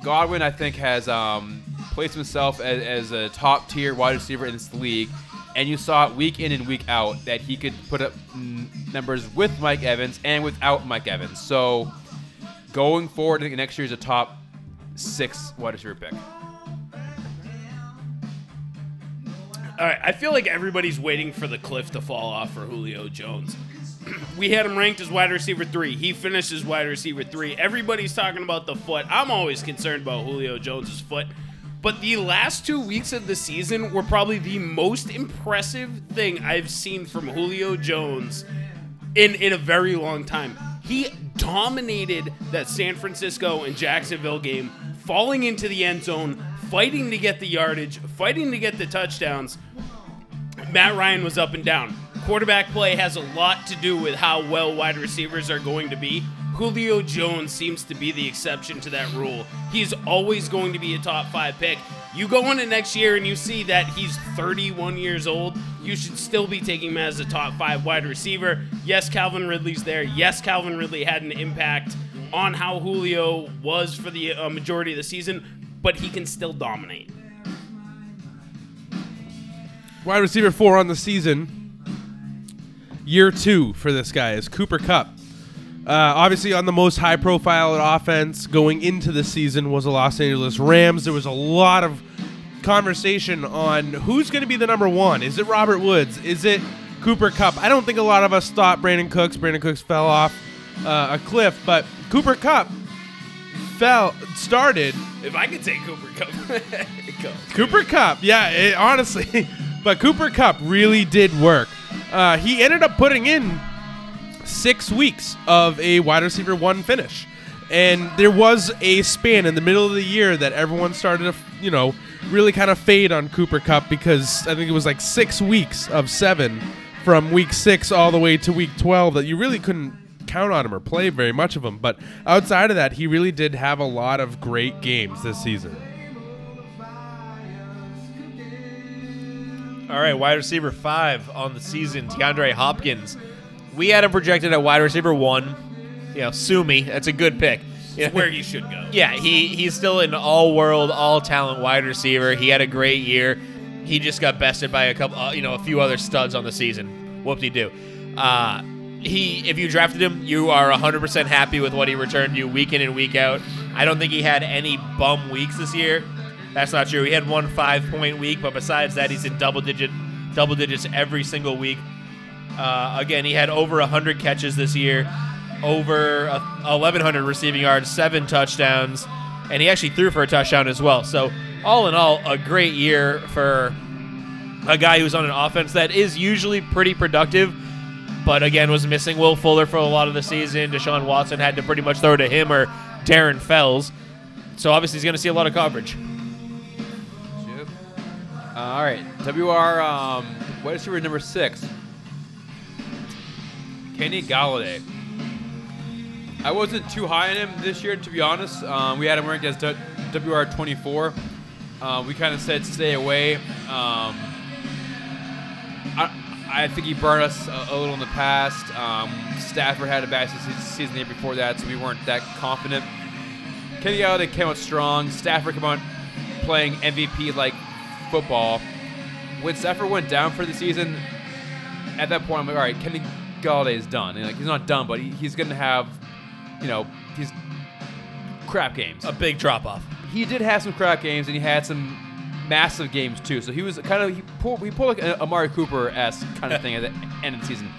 C: Godwin I think has um, placed himself as, as a top tier wide receiver in this league, and you saw it week in and week out that he could put up mm, numbers with Mike Evans and without Mike Evans. So going forward, I think next year is a top six wide receiver pick.
A: All right, I feel like everybody's waiting for the cliff to fall off for Julio Jones. we had him ranked as wide receiver three. He finished as wide receiver three. Everybody's talking about the foot. I'm always concerned about Julio Jones's foot. But the last two weeks of the season were probably the most impressive thing I've seen from Julio Jones in in a very long time. He dominated that San Francisco and Jacksonville game, falling into the end zone, fighting to get the yardage, fighting to get the touchdowns. Matt Ryan was up and down. Quarterback play has a lot to do with how well wide receivers are going to be. Julio Jones seems to be the exception to that rule. He's always going to be a top five pick. You go into next year and you see that he's 31 years old, you should still be taking him as a top five wide receiver. Yes, Calvin Ridley's there. Yes, Calvin Ridley had an impact on how Julio was for the uh, majority of the season, but he can still dominate.
B: Wide receiver four on the season. Year two for this guy is Cooper Kupp. Uh, obviously, on the most high profile offense going into the season was the Los Angeles Rams. There was a lot of conversation on who's going to be the number one. Is it Robert Woods? Is it Cooper Kupp? I don't think a lot of us thought Brandin Cooks. Brandin Cooks fell off uh, a cliff, but Cooper Kupp fell started
A: If I could take Cooper Kupp.
B: Cooper Kupp, yeah, it, honestly, but Cooper Cup really did work. Uh, he ended up putting in six weeks of a wide receiver one finish, and there was a span in the middle of the year that everyone started to, you know, really kind of fade on Cooper Kupp because I think it was like six weeks of seven from week six all the way to week twelve that you really couldn't count on him or play very much of him. But outside of that, he really did have a lot of great games this season.
D: All right, wide receiver five on the season, DeAndre Hopkins. We had him projected at wide receiver one. You know, sue me. That's a good pick. You know,
A: Where you should go.
D: yeah, he he's still an all-world, all-talent wide receiver. He had a great year. He just got bested by a couple, uh, you know, a few other studs on the season. Whoop-de-doo. Uh, he, if you drafted him, you are 100% happy with what he returned you week in and week out. I don't think he had any bum weeks this year. That's not true. He had one five point week, but besides that, he's in double digit, double digits every single week. Uh, again, he had over 100 catches this year, over uh, 1,100 receiving yards, seven touchdowns, and he actually threw for a touchdown as well. So, all in all, a great year for a guy who's on an offense that is usually pretty productive, but again was missing Will Fuller for a lot of the season. Deshaun Watson had to pretty much throw to him or Darren Fells. So obviously he's going to see a lot of coverage.
C: Uh, all right, WR um, receiver number six, Kenny Golladay. I wasn't too high on him this year, to be honest. Um, we had him ranked as WR 24. Uh, we kind of said stay away. Um, I, I think he burned us a, a little in the past. Um, Stafford had a bad se- season the year before that, so we weren't that confident. Kenny Golladay came out strong. Stafford came out playing MVP like football. When Stafford went down for the season, at that point I'm like, all right, Kenny Golladay is done. And, like he's not done, but he, he's gonna have, you know, he's crap games.
D: A big drop off.
C: He did have some crap games, and he had some massive games too. So he was kind of he pulled he pulled like a Amari Cooper esque kind of thing at the end of the season.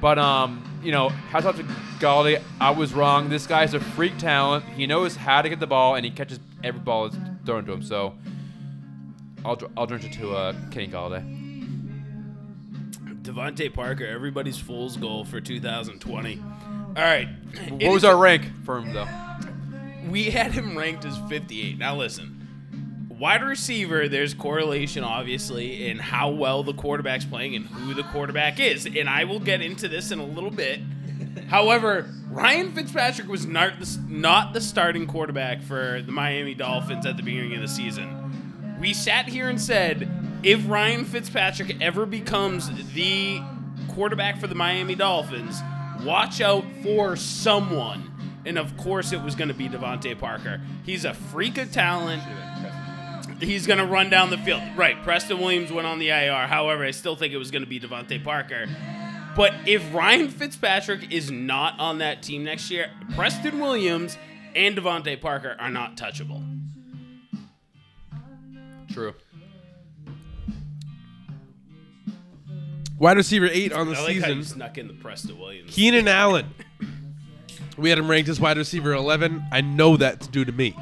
C: But um, you know, hats off to Golladay. I was wrong. This guy's a freak talent. He knows how to get the ball, and he catches every ball that's thrown to him. So I'll I'll drink it to uh, Kenny Golladay.
A: DeVante Parker, everybody's fool's goal for 2020. All right.
C: What was our rank for him though?
A: we had him ranked as 58. Now listen, wide receiver, there's correlation obviously in how well the quarterback's playing and who the quarterback is, and I will get into this in a little bit. However, Ryan Fitzpatrick was not the, not the starting quarterback for the Miami Dolphins at the beginning of the season. We sat here and said, if Ryan Fitzpatrick ever becomes the quarterback for the Miami Dolphins, watch out for someone. And of course, it was going to be DeVante Parker. He's a freak of talent. He's going to run down the field. Right. Preston Williams went on the IR. However, I still think it was going to be DeVante Parker. But if Ryan Fitzpatrick is not on that team next year, Preston Williams and DeVante Parker are not touchable.
C: True.
B: Wide receiver eight on the
A: I like how you
B: season.
A: snuck in the Preston Williams.
B: Keenan Allen. We had him ranked as wide receiver 11. I know that's due to me.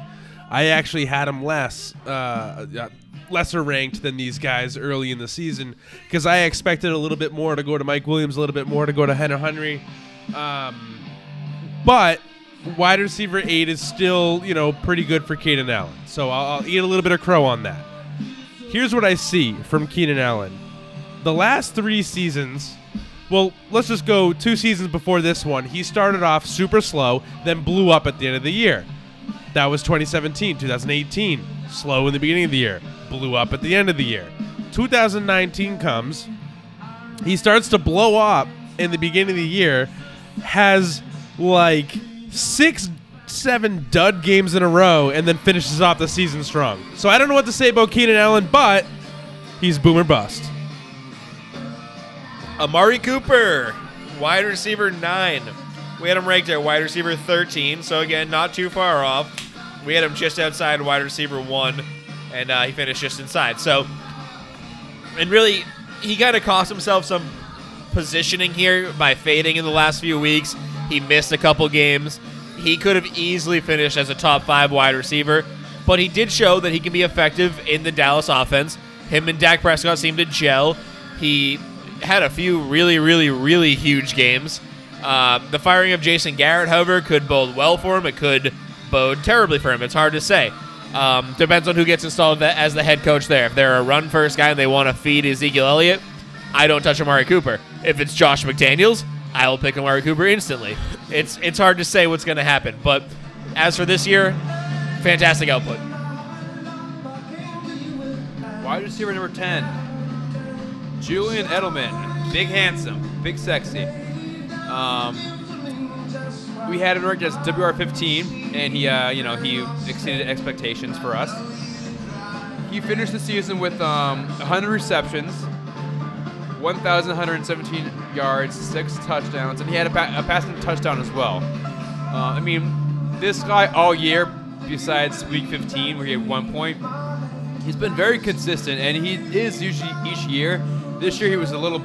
B: I actually had him less, uh, uh, lesser ranked than these guys early in the season because I expected a little bit more to go to Mike Williams, a little bit more to go to Henry Henry. Um, but wide receiver eight is still, you know, pretty good for Keenan Allen. So I'll, I'll eat a little bit of crow on that. Here's what I see from Keenan Allen. The last three seasons, well, let's just go two seasons before this one. He started off super slow, then blew up at the end of the year. That was 2017, 2018. Slow in the beginning of the year, blew up at the end of the year. 2019 comes. He starts to blow up in the beginning of the year, has like six, seven dud games in a row, and then finishes off the season strong. So I don't know what to say about Keenan Allen, but he's boomer bust.
D: Amari Cooper, wide receiver nine. We had him ranked at wide receiver 13, so again, not too far off. We had him just outside wide receiver one, and uh, he finished just inside. So, and really, he kind of cost himself some positioning here by fading in the last few weeks. He missed a couple games. He could have easily finished as a top five wide receiver, but he did show that he can be effective in the Dallas offense. Him and Dak Prescott seemed to gel. He had a few really, really, really huge games. Uh, the firing of Jason Garrett, however, could bode well for him. It could bode terribly for him. It's hard to say. Um, depends on who gets installed as the head coach there. If they're a run first guy and they want to feed Ezekiel Elliott, I don't touch Amari Cooper. If it's Josh McDaniels, I will pick Amari Cooper instantly. It's it's hard to say what's going to happen. But as for this year, fantastic output.
C: Wide receiver number 10, Julian Edelman. Big, handsome, big, sexy. Um, we had him ranked as WR15, and he, uh, you know, he exceeded expectations for us. He finished the season with um, 100 receptions, 1,117 yards, six touchdowns, and he had a, pa- a passing touchdown as well. Uh, I mean, this guy all year, besides Week 15 where he had one point, he's been very consistent, and he is usually each year. This year he was a little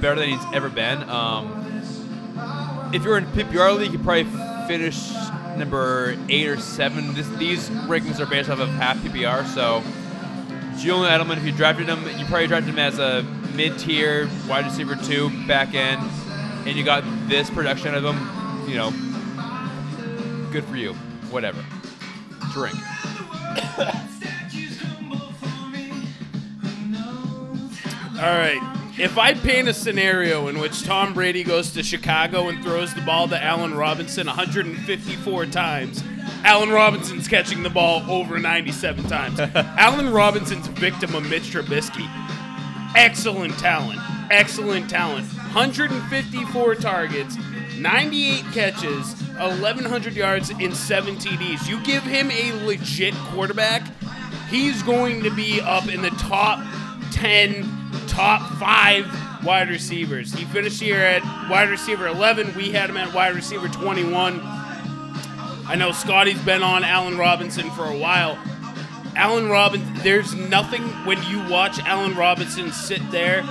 C: better than he's ever been. Um, if you're in PPR league, you probably finish number eight or seven. This, these rankings are based off of half PPR, so Julian Edelman, if you drafted him, you probably drafted him as a mid-tier wide receiver two back end, and you got this production of him. You know, good for you. Whatever. Drink.
A: All right. If I paint a scenario in which Tom Brady goes to Chicago and throws the ball to Allen Robinson 154 times, Allen Robinson's catching the ball over 97 times. Allen Robinson's victim of Mitch Trubisky. Excellent talent. Excellent talent. 154 targets, 98 catches, 1,100 yards, and 7 TDs. You give him a legit quarterback, he's going to be up in the top 10, top 5 wide receivers. He finished here at wide receiver 11. We had him at wide receiver 21. I know Scotty's been on Allen Robinson for a while. Allen Robinson, there's nothing when you watch Allen Robinson sit there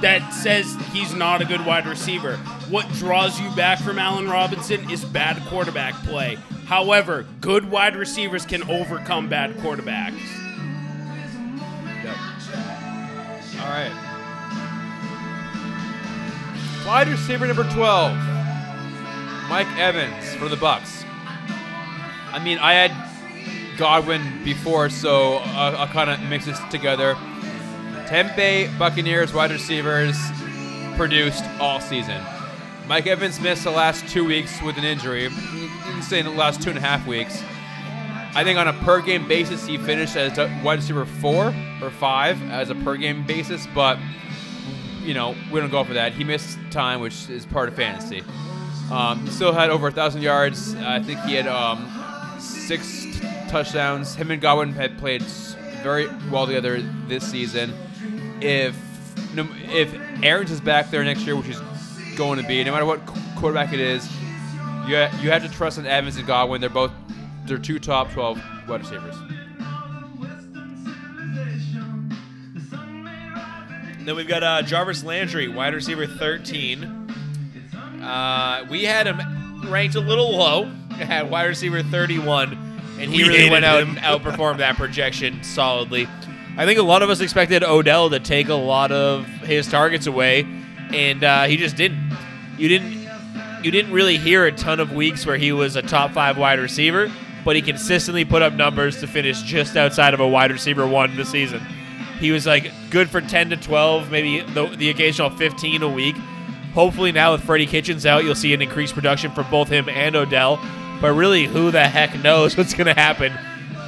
A: that says he's not a good wide receiver. What draws you back from Allen Robinson is bad quarterback play. However, good wide receivers can overcome bad quarterbacks. Yep.
C: All right. Wide receiver number 12, Mike Evans for the Bucks. I mean, I had Godwin before, so I'll, I'll kind of mix this together. Tampa Buccaneers wide receivers produced all season. Mike Evans missed the last two weeks with an injury. Say in the last two and a half weeks. I think on a per game basis, he finished as wide receiver four or five as a per game basis, but you know we don't go for that. He missed time, which is part of fantasy. Um, still had over a thousand yards. I think he had um, six touchdowns. Him and Godwin had played very well together this season. If if Arians is back there next year, which is going to be, no matter what quarterback it is, you you have to trust in Evans and Godwin. They're both they're two top twelve wide receivers.
D: Then we've got uh, Jarvis Landry, wide receiver 13. Uh, we had him ranked a little low at wide receiver 31, and he
B: We
D: really went out
B: him.
D: and outperformed that projection solidly. I think a lot of us expected Odell to take a lot of his targets away, and uh, he just didn't. You didn't. You didn't really hear a ton of weeks where he was a top five wide receiver, but he consistently put up numbers to finish just outside of a wide receiver one this season. He was like good for 10 to 12, maybe the, the occasional 15 a week. Hopefully now with Freddie Kitchens out, you'll see an increased production for both him and Odell. But really, who the heck knows what's going to happen?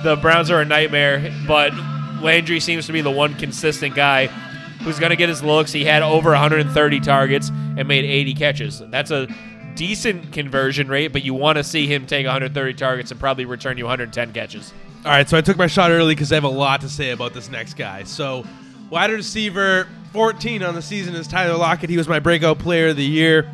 D: The Browns are a nightmare, but Landry seems to be the one consistent guy who's going to get his looks. He had over 130 targets and made 80 catches. That's a decent conversion rate, but you want to see him take 130 targets and probably return you 110 catches.
B: All right, so I took my shot early because I have a lot to say about this next guy. So, wide receiver 14 on the season is Tyler Lockett. He was my breakout player of the year.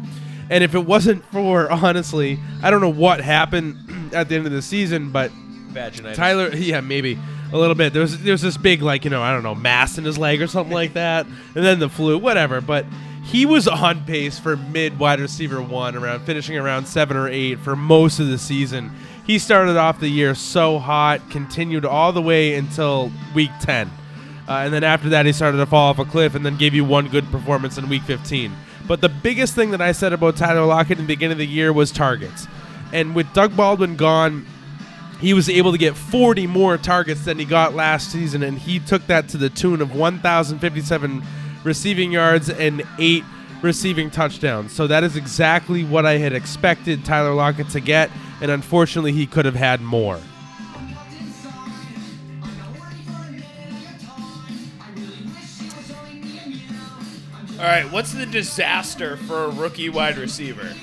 B: And if it wasn't for, honestly, I don't know what happened at the end of the season, but
D: Vaginitis.
B: Tyler, yeah, maybe a little bit. There was there was this big like you know I don't know mass in his leg or something like that, and then the flu, whatever. But he was on pace for mid wide receiver one, around finishing around seven or eight for most of the season. He started off the year so hot, continued all the way until week ten, uh, and then after that he started to fall off a cliff, and then gave you one good performance in week fifteen. But the biggest thing that I said about Tyler Lockett in the beginning of the year was targets, and with Doug Baldwin gone he was able to get 40 more targets than he got last season, and he took that to the tune of 1,057 receiving yards and eight receiving touchdowns. So that is exactly what I had expected Tyler Lockett to get, and unfortunately, he could have had more.
A: All right, what's the disaster for a rookie wide receiver?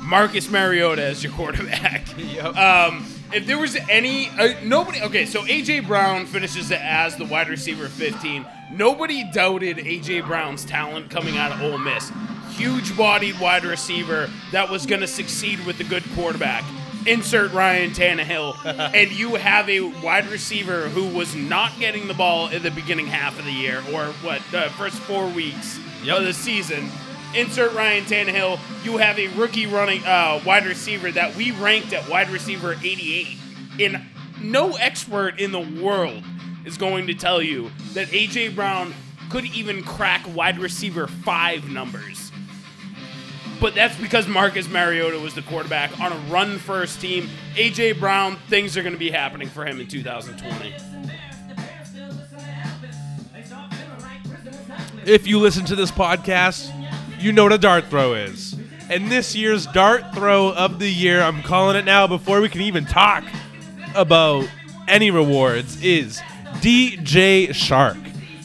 A: Marcus Mariota as your quarterback.
C: Yep.
A: Um, if there was any uh, nobody okay so aj brown finishes it as the wide receiver 15 nobody doubted aj brown's talent coming out of Ole miss huge bodied wide receiver that was going to succeed with a good quarterback insert ryan Tannehill, and you have a wide receiver who was not getting the ball in the beginning half of the year or what the first four weeks of the season insert Ryan Tannehill. You have a rookie running uh, wide receiver that we ranked at wide receiver 88. And no expert in the world is going to tell you that AJ Brown could even crack wide receiver five numbers. But that's because Marcus Mariota was the quarterback on a run first team. AJ Brown, things are going to be happening for him in 2020.
B: If you listen to this podcast, you know what a dart throw is. And this year's dart throw of the year, I'm calling it now before we can even talk about any rewards, is DJ Chark.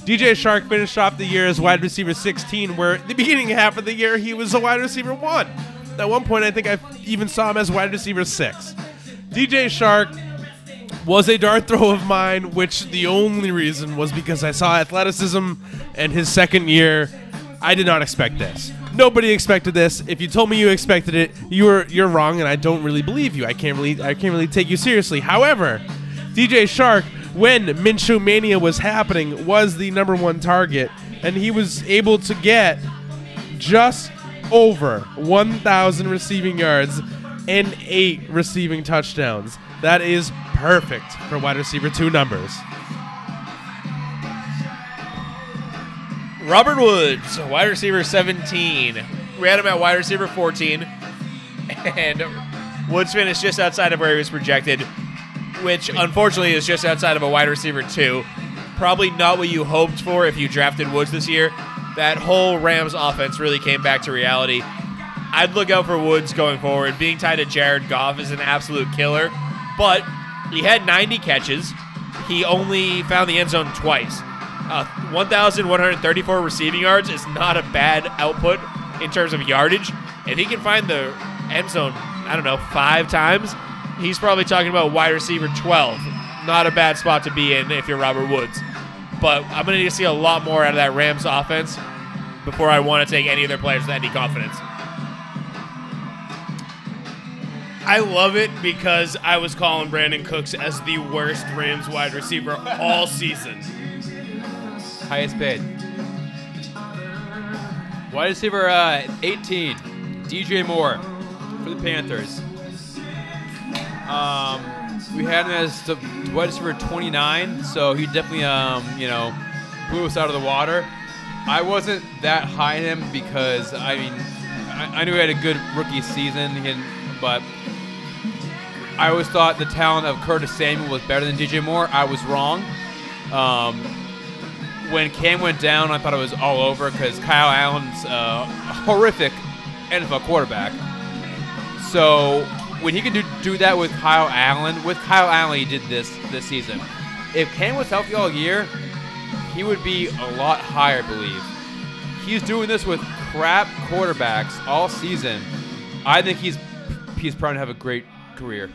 B: DJ Chark finished off the year as wide receiver 16, where the beginning half of the year he was a wide receiver 1. At one point, I think I even saw him as wide receiver 6. DJ Chark was a dart throw of mine, which the only reason was because I saw athleticism and his second year. I did not expect this. Nobody expected this. If you told me you expected it, you were you're wrong, and I don't really believe you. I can't really I can't really take you seriously. However, DJ Chark, when Minshew Mania was happening, was the number one target, and he was able to get just over 1,000 receiving yards and eight receiving touchdowns. That is perfect for wide receiver two numbers.
D: Robert Woods, wide receiver 17. We had him at wide receiver 14, and Woods finished just outside of where he was projected, which unfortunately is just outside of a wide receiver two. Probably not what you hoped for if you drafted Woods this year. That whole Rams offense really came back to reality. I'd look out for Woods going forward. Being tied to Jared Goff is an absolute killer, but he had 90 catches. He only found the end zone twice. Uh, 1,134 receiving yards is not a bad output in terms of yardage. If he can find the end zone, I don't know, five times, he's probably talking about wide receiver 12. Not a bad spot to be in if you're Robert Woods. But I'm going to need to see a lot more out of that Rams offense before I want to take any of their players with any confidence.
A: I love it because I was calling Brandin Cooks as the worst Rams wide receiver all season.
C: Highest paid. Wide receiver uh, 18, DJ Moore for the Panthers. Um, we had him as the wide receiver 29, so he definitely, um, you know, blew us out of the water. I wasn't that high in him because I mean, I, I knew he had a good rookie season, but I always thought the talent of Curtis Samuel was better than DJ Moore. I was wrong. Um, when Cam went down, I thought it was all over because Kyle Allen's a horrific NFL quarterback. So when he can do, do that with Kyle Allen, with Kyle Allen, he did this this season. If Cam was healthy all year, he would be a lot higher, I believe. He's doing this with crap quarterbacks all season. I think he's he's probably to have a great career.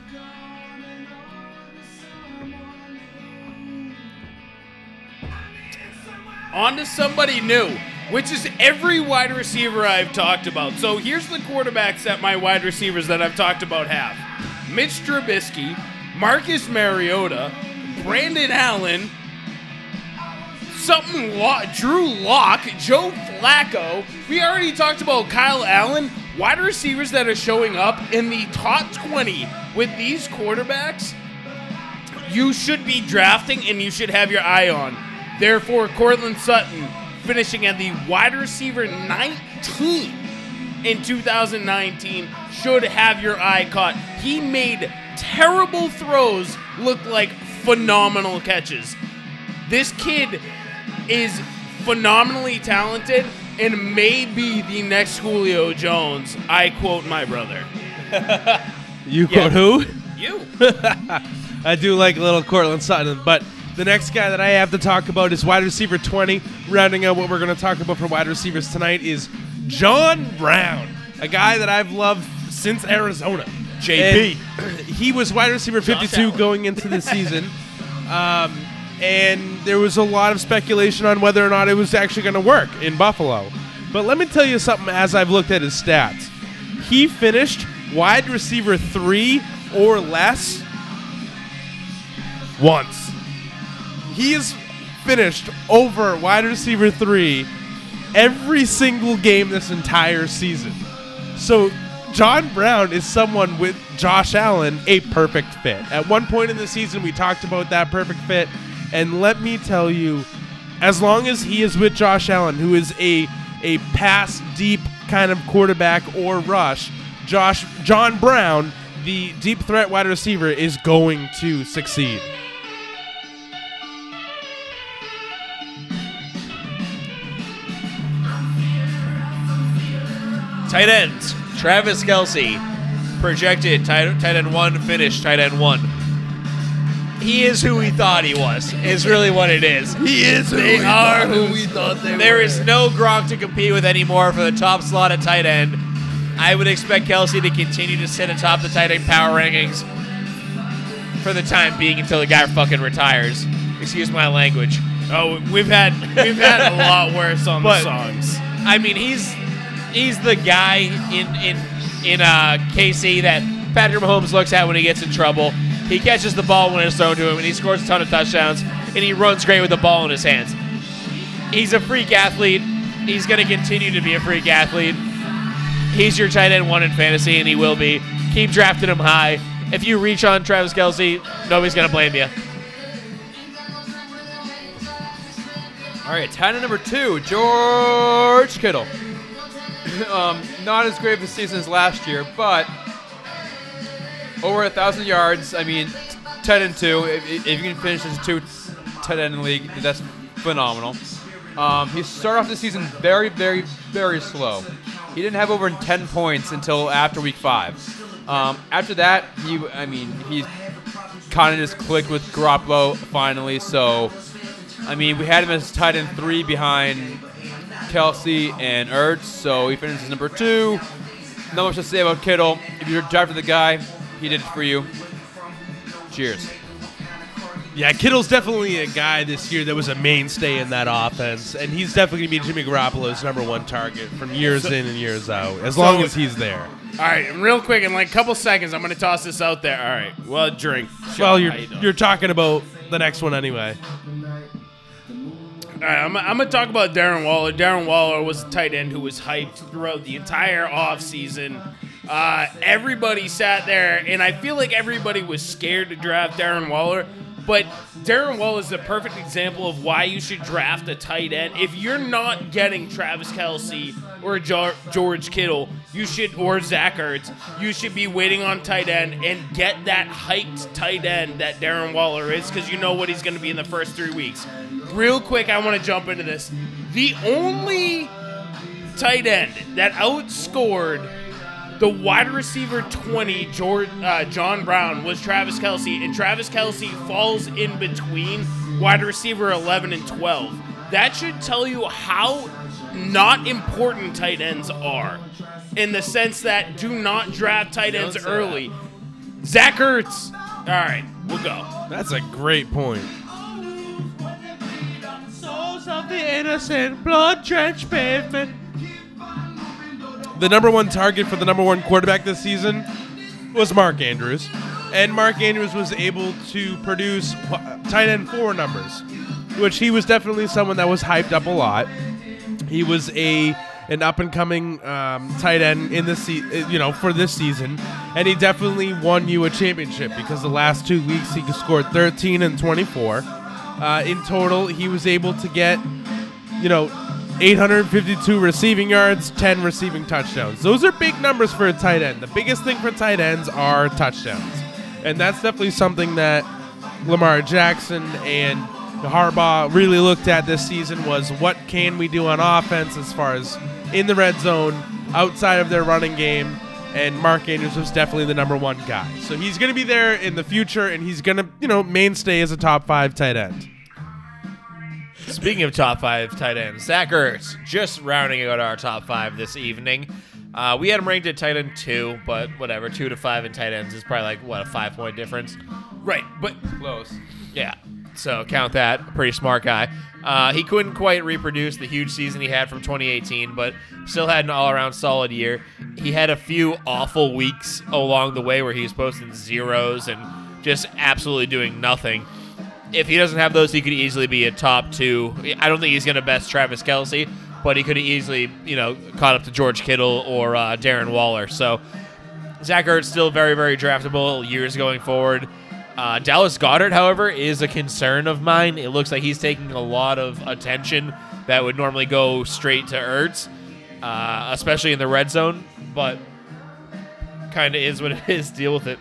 A: On to somebody new, which is every wide receiver I've talked about. So here's the quarterbacks that my wide receivers that I've talked about have Mitch Trubisky, Marcus Mariota, Brandon Allen, something Drew Lock, Joe Flacco. We already talked about Kyle Allen. Wide receivers that are showing up in the top 20 with these quarterbacks, you should be drafting and you should have your eye on. Therefore, Courtland Sutton finishing at the wide receiver 19 in 2019 should have your eye caught. He made terrible throws look like phenomenal catches. This kid is phenomenally talented and maybe the next Julio Jones. I quote my brother.
B: You quote who?
A: You.
B: I do like a little Courtland Sutton, but the next guy that I have to talk about is wide receiver 20. Rounding out what we're going to talk about for wide receivers tonight is John Brown, a guy that I've loved since Arizona.
D: JP.
B: And he was wide receiver 52 going into the season. Um, and there was a lot of speculation on whether or not it was actually going to work in Buffalo. But let me tell you something as I've looked at his stats. He finished wide receiver three or less once. He has finished over wide receiver three every single game this entire season. So John Brown is someone with Josh Allen a perfect fit. At one point in the season, we talked about that perfect fit, and let me tell you, as long as he is with Josh Allen, who is a a pass deep kind of quarterback or rush, Josh John Brown, the deep threat wide receiver, is going to succeed.
D: Tight ends. Travis Kelce, projected tight, tight end one, finished tight end one. He is who we thought he was. Is really what it is. He is. Who They are who we thought they were. There is no Gronk to compete with anymore for the top slot at tight end. I would expect Kelce to continue to sit atop the tight end power rankings for the time being until the guy fucking retires. Excuse my language.
A: Oh, we've had we've had a lot worse on
D: But-
A: the songs.
D: I mean, he's he's the guy in in in uh, KC that Patrick Mahomes looks at when he gets in trouble. He catches the ball when it's thrown to him, and he scores a ton of touchdowns, and he runs great with the ball in his hands. He's a freak athlete. He's going to continue to be a freak athlete. He's your tight end one in fantasy, and he will be. Keep drafting him high. If you reach on Travis Kelce, nobody's going to blame you.
C: All right, tight end number two, George Kittle. um, not as great of a season as last year, but over a thousand yards. I mean, ten and two. If, if you can finish as two tight end in the league, that's phenomenal. Um, he started off the season very, very, very slow. He didn't have over 10 points until after week five. Um, after that, he, I mean, he kind of just clicked with Garoppolo finally. So, I mean, we had him as tight end three behind Kelce and Ertz, so he finishes number two. Not much to say about Kittle. If you're drafting the guy, he did it for you. Cheers.
B: Yeah, Kittle's definitely a guy this year that was a mainstay in that offense, and he's definitely going to be Jimmy Garoppolo's number one target from years in and years out, as long as he's there.
A: All right, and real quick, in like a couple seconds, I'm gonna toss this out there. All right, well, drink.
B: Well, you're
A: you
B: you're talking about the next one anyway.
A: All right, I'm, I'm going to talk about Darren Waller. Darren Waller was a tight end who was hyped throughout the entire offseason. Uh, everybody sat there, and I feel like everybody was scared to draft Darren Waller. But Darren Waller is the perfect example of why you should draft a tight end. If you're not getting Travis Kelce or George Kittle, you should or Zach Ertz, you should be waiting on tight end and get that hyped tight end that Darren Waller is because you know what he's going to be in the first three weeks. Real quick, I want to jump into this. The only tight end that outscored the wide receiver 20, George, uh, John Brown, was Travis Kelce, and Travis Kelce falls in between wide receiver 11 and 12. That should tell you how not important tight ends are in the sense that do not draft tight ends
C: say
A: early. Zach Ertz. All right, we'll go.
B: That's a great point. Souls of the innocent, blood drenched pavement. The number one target for the number one quarterback this season was Mark Andrews. And Mark Andrews was able to produce tight end four numbers, which he was definitely someone that was hyped up a lot. He was a an up and coming um, tight end in the se- uh, you know for this season, and he definitely won you a championship because the last two weeks he scored 13 and 24. Uh, in total, he was able to get you know 852 receiving yards, 10 receiving touchdowns. Those are big numbers for a tight end. The biggest thing for tight ends are touchdowns, and that's definitely something that Lamar Jackson and Harbaugh really looked at this season was what can we do on offense as far as in the red zone, outside of their running game, and Mark Andrews was definitely the number one guy. So he's going to be there in the future, and he's going to, you know, mainstay as a top five tight end.
D: Speaking of top five tight ends, Zach Ertz just rounding out our top five this evening. Uh, we had him ranked at tight end two, but whatever. Two to five in tight ends is probably like what a five point difference.
A: Right, but
C: Close.
D: Yeah. So count that. Pretty smart guy. Uh, he couldn't quite reproduce the huge season he had from 2018, but still had an all around solid year. He had a few awful weeks along the way where he was posting zeros and just absolutely doing nothing. If he doesn't have those, he could easily be a top two. I don't think he's going to best Travis Kelce, but he could easily, you know, caught up to George Kittle or uh, Darren Waller. So Zach Ertz still very, very draftable years going forward. Uh, Dallas Goedert, however, is a concern of mine. It looks like he's taking a lot of attention that would normally go straight to Ertz, uh, especially in the red zone. But kind of is what it is. Deal with it.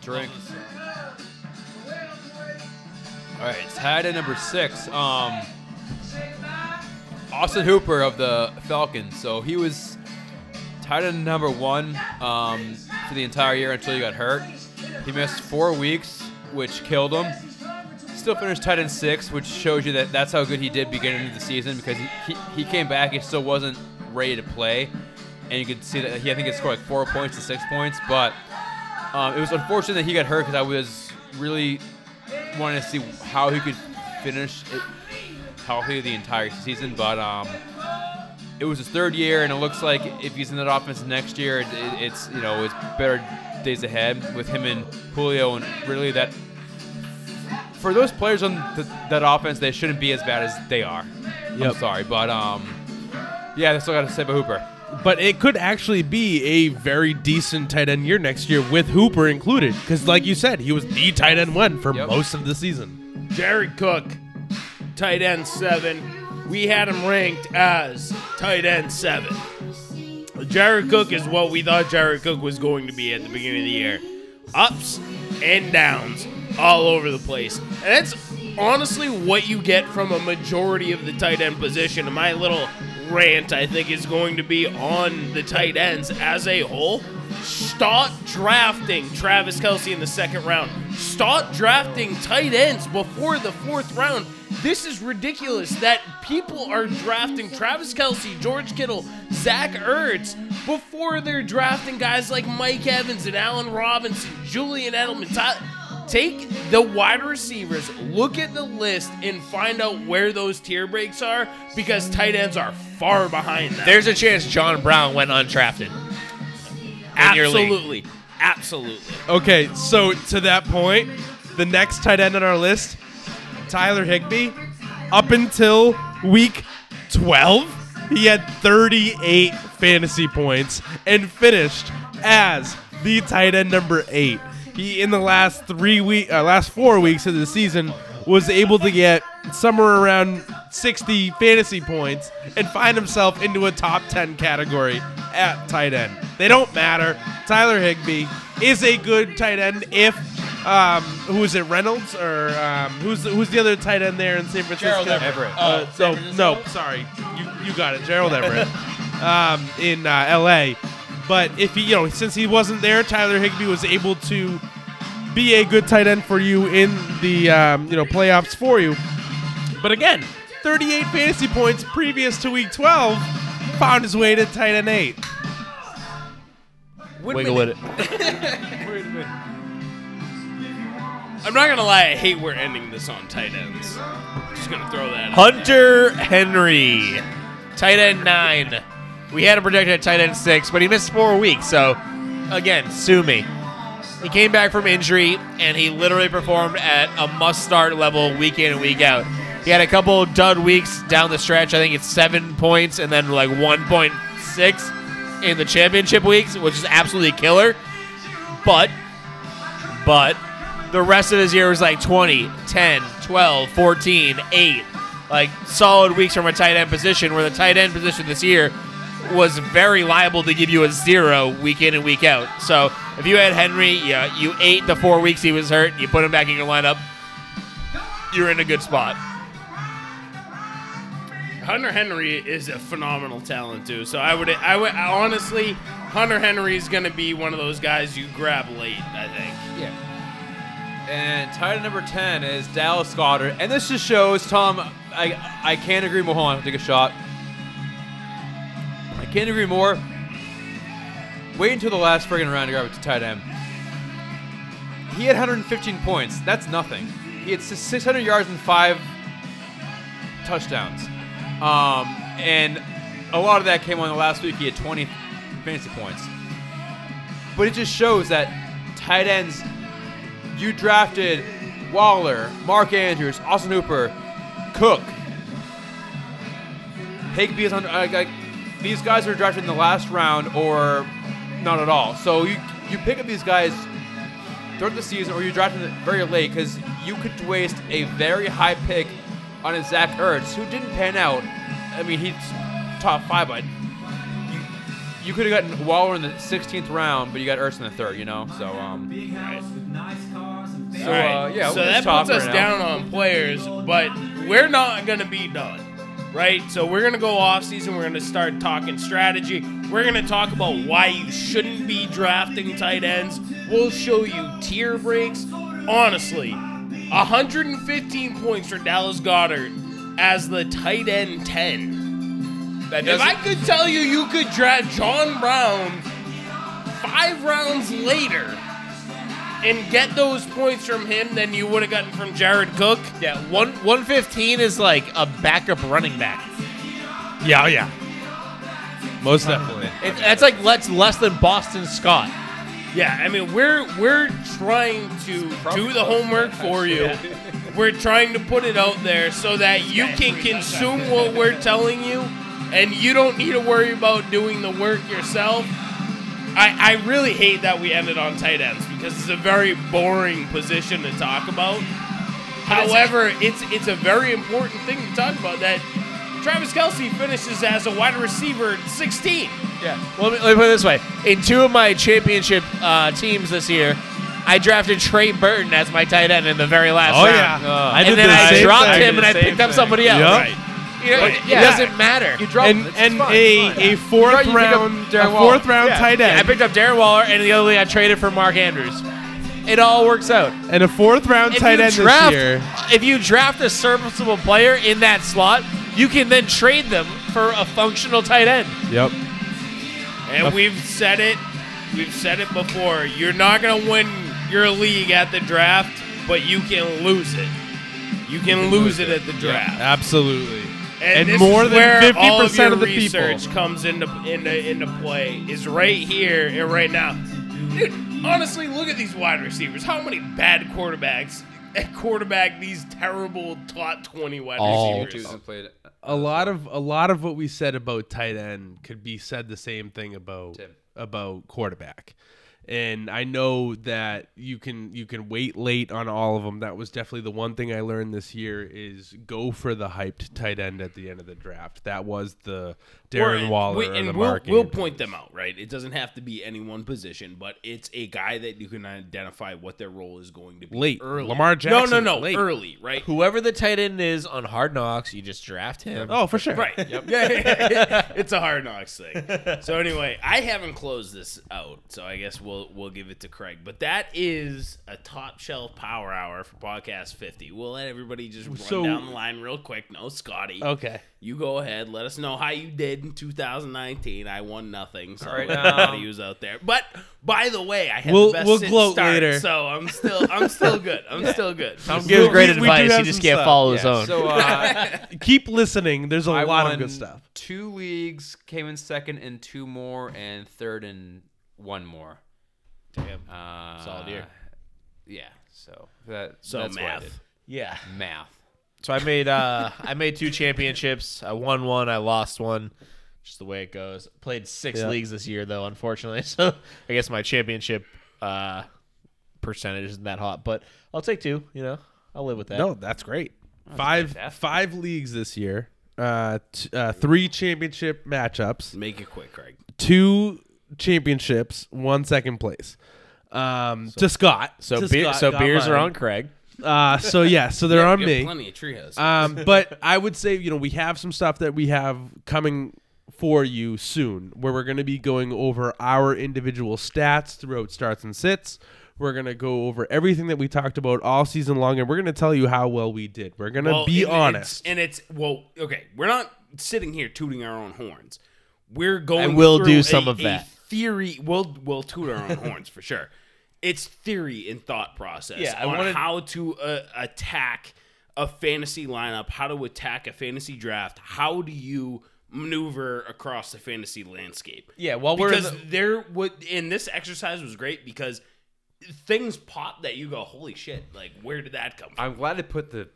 C: Drink. All right, tight end number six. Um, Austin Hooper of the Falcons. So he was tight end number one um, for the entire year until he got hurt. He missed four weeks, which killed him. Still finished tight end six, which shows you that that's how good he did beginning of the season because he, he, he came back. He still wasn't ready to play, and you could see that he I think he scored like four points to six points. But um, it was unfortunate that he got hurt because I was really wanting to see how he could finish it healthy the entire season. But um, it was his third year, and it looks like if he's in that offense next year, it, it, it's you know it's better days ahead with him and Julio, and really that for those players on that offense, they shouldn't be as bad as they are.
B: Yep.
C: I'm sorry, but um, yeah, that's all I got to say about Hooper.
B: But it could actually be a very decent tight end year next year with Hooper included. Because, like you said, he was the tight end one for
C: Yep.
B: most of the season.
A: Jared Cook, tight end seven. We had him ranked as tight end seven. Jared Cook is what we thought Jared Cook was going to be at the beginning of the year. Ups and downs all over the place. And that's honestly what you get from a majority of the tight end position. My little rant, I think, is going to be on the tight ends as a whole. Stop drafting Travis Kelce in the second round. Stop drafting tight ends before the fourth round. This is ridiculous that people are drafting Travis Kelce, George Kittle, Zach Ertz before they're drafting guys like Mike Evans and Allen Robinson, Julian Edelman. Ty- Take the wide receivers, look at the list, and find out where those tier breaks are because tight ends are far behind them.
D: There's a chance John Brown went undrafted. in your league.
A: absolutely, absolutely.
B: Okay, so to that point, the next tight end on our list, Tyler Higbee, up until week 12, he had 38 fantasy points and finished as the tight end number eight. He in the last three week, uh, last four weeks of the season was able to get somewhere around 60 fantasy points and find himself into a top 10 category at tight end. They don't matter. Tyler Higbee is a good tight end if um, who is it Reynolds or um, who's the, who's the other tight end there in San Francisco?
D: Gerald Everett.
B: Uh, so no, sorry, you you got it, Gerald Everett, um, in uh, L.A. But if he, you know, since he wasn't there, Tyler Higbee was able to be a good tight end for you in the um, you know playoffs for you. But again, 38 fantasy points previous to week 12 found his way to tight end eight.
D: Wiggle with it.
A: I'm not gonna lie, I hate we're ending this on tight ends. Just gonna throw that. out
D: Hunter Henry, tight end nine. We had him projected at tight end six, but he missed four weeks. So, again, sue me. He came back from injury and he literally performed at a must-start level week in and week out. He had a couple dud weeks down the stretch. I think it's seven points and then like 1.6 in the championship weeks, which is absolutely killer. But, but the rest of his year was like 20, 10, 12, 14, 8. Like solid weeks from a tight end position, where the tight end position this year was very liable to give you a zero week in and week out. So if you had Henry, yeah, you ate the four weeks he was hurt, you put him back in your lineup, you're in a good spot.
A: Hunter Henry is a phenomenal talent too. So I would, I would I honestly, Hunter Henry is gonna be one of those guys you grab late. I think.
C: Yeah. And tight end number 10 is Dallas Goedert. And this just shows, Tom, I, I can't agree more. Hold on, take a shot. Can't agree more. Wait until the last friggin' round to grab it to tight end. He had 115 points. That's nothing. He had 600 yards and five touchdowns. Um, and a lot of that came on the last week. He had 20 fantasy points. But it just shows that tight ends, you drafted Waller, Mark Andrews, Austin Hooper, Cook, Higbee is on. Uh, like, these guys are drafted in the last round or not at all. So you you pick up these guys throughout the season, or you draft them very late because you could waste a very high pick on a Zach Ertz who didn't pan out. I mean, he's top five, but you you could have gotten Waller in the 16th round, but you got Ertz in the third. You know, so um. So
A: All right.
C: uh, yeah,
A: so
C: we'll
A: that puts us
C: right now.
A: down on players, but we're not gonna be done, right? So we're gonna go off season. We're gonna start talking strategy. We're gonna talk about why you shouldn't be drafting tight ends. We'll show you tier breaks. Honestly, 115 points for Dallas Goedert as the tight end 10.
D: That
A: If I could tell you, you could draft John Brown five rounds later and get those points from him than you would have gotten from Jared Cook.
D: yeah, one one fifteen is like a backup running back.
B: Yeah, yeah. Most uh, definitely.
D: It, That's like less less than Boston Scott.
A: Yeah, I mean we're we're trying to do the homework for you. We're trying to put it out there so that you can consume what we're telling you, and you don't need to worry about doing the work yourself. I, I really hate that we ended on tight ends because it's a very boring position to talk about. However, it's it's a very important thing to talk about that Travis Kelce finishes as a wide receiver 16.
D: Yeah. Well, let me, let me put it this way: in two of my championship uh, teams this year, I drafted Trey Burton as my tight end in the very last
B: Oh,
D: round.
B: yeah. I did
D: and then
B: the
D: I dropped
B: thing.
D: him and I
C: Same
D: picked up somebody else.
B: Yep.
A: Right.
D: You know, it,
C: yeah.
D: it doesn't matter.
C: You drop
B: And and
C: fine,
B: a a fourth
C: you
B: round,
C: Darren
B: a fourth round
C: Yeah.
B: tight
D: Yeah, I picked up Darren Waller, and the other league I traded for Mark Andrews. It all works out.
B: and a fourth round
D: If
B: tight end
D: draft,
B: this year.
D: if you draft a serviceable player in that slot, you can then trade them for a functional tight end.
B: Yep.
A: And we've said it, we've said it before. You're not going to win your league at the draft, but you can lose it. You can lose it at the draft.
B: Absolutely.
A: And,
B: And
A: this
B: more
A: is
B: than
A: where
B: 50%
A: all of, your
B: of the people.
A: research comes into into into play. Is right here and right now. Dude, honestly, look at these wide receivers. How many bad quarterbacks at quarterback these terrible top twenty wide
D: All.
A: receivers?
C: Two played.
B: A lot of a lot of what we said about tight end could be said the same thing about
C: Tim.
B: about quarterback. And I know that you can you can wait late on all of them. That was definitely the one thing I learned this year is go for the hyped tight end at the end of the draft. That was the Darren
A: Or-
B: Waller
A: we-
B: or
A: and
B: the
A: we'll,
B: Mark
A: we'll point them out, right? It doesn't have to be any one position, but it's a guy that you can identify what their role is going to be.
B: Late.
A: early.
B: Lamar
A: No,
B: Jackson,
A: no, no,
B: late.
A: early, right?
D: Whoever the tight end is on Hard Knocks, you just draft him.
B: Oh, for sure.
A: Right. Yep. Yeah, it's a hard knocks thing. So anyway, I haven't closed this out, so I guess we'll we'll give it to Craig. But that is a top shelf power hour for podcast fifty. We'll let everybody just run
B: So-
A: down the line real quick. No, Scotty.
B: Okay.
A: You go ahead. Let us know how you did in 2019. I won nothing, so
C: All right,
A: everybody
C: um,
A: who's out there. But by the way, I had
B: We'll-
A: the best
B: we'll gloat
A: start,
B: later.
A: so I'm still I'm still good. I'm still good.
D: Tom
B: We-
D: gives great
B: we
D: advice.
B: have
D: He just can't
B: stuff.
D: follow his own.
C: So uh,
B: Keep listening. There's a
C: I
B: lot of good stuff.
C: Two leagues came in second and two more, and third and one more.
D: Damn.
C: Uh,
D: Solid year.
C: Yeah. So that
A: So
C: that's what I
A: math.
C: did.
D: Yeah.
C: Math.
D: So I made uh I made two championships. I won one, I lost one. Just the way it goes. Played six
B: Yeah.
D: leagues this year though, unfortunately. So I guess my championship uh percentage isn't that hot, but I'll take two, you know. I'll live with that.
B: No, that's great. Five
C: fantastic.
B: five leagues this year. Uh, t- uh, three championship matchups,
A: Make it quick, Craig.
B: two championships, one second place. Um, to Scott.
D: So
B: To
D: beer,
B: Scott
D: so
B: got
D: beers are
B: mine.
D: on Craig.
B: Uh, so yeah, so they're
A: Yeah,
B: on
A: you have
B: me.
A: Plenty of treehouse.
B: Um, but I would say, you know, we have some stuff that we have coming for you soon where we're going to be going over our individual stats throughout starts and sits. We're going to go over everything that we talked about all season long and we're going to tell you how well we did. We're going to
A: Well,
B: be
A: and
B: honest.
A: It's, and it's well, okay. We're not sitting here tooting our own horns. we're going
D: And we'll
A: through
D: do
A: a-
D: some of
A: a
D: that.
A: theory. We'll we'll toot our own horns for sure. It's theory and thought process
D: Yeah, I
A: on
D: wanted-
A: how to uh, attack a fantasy lineup, how to attack a fantasy draft, how do you maneuver across the fantasy landscape.
D: Yeah, well, we're
A: because
D: the-
A: there would and this exercise was great because things pop that you go, holy shit! Like where did that come from?
C: I'm glad to put the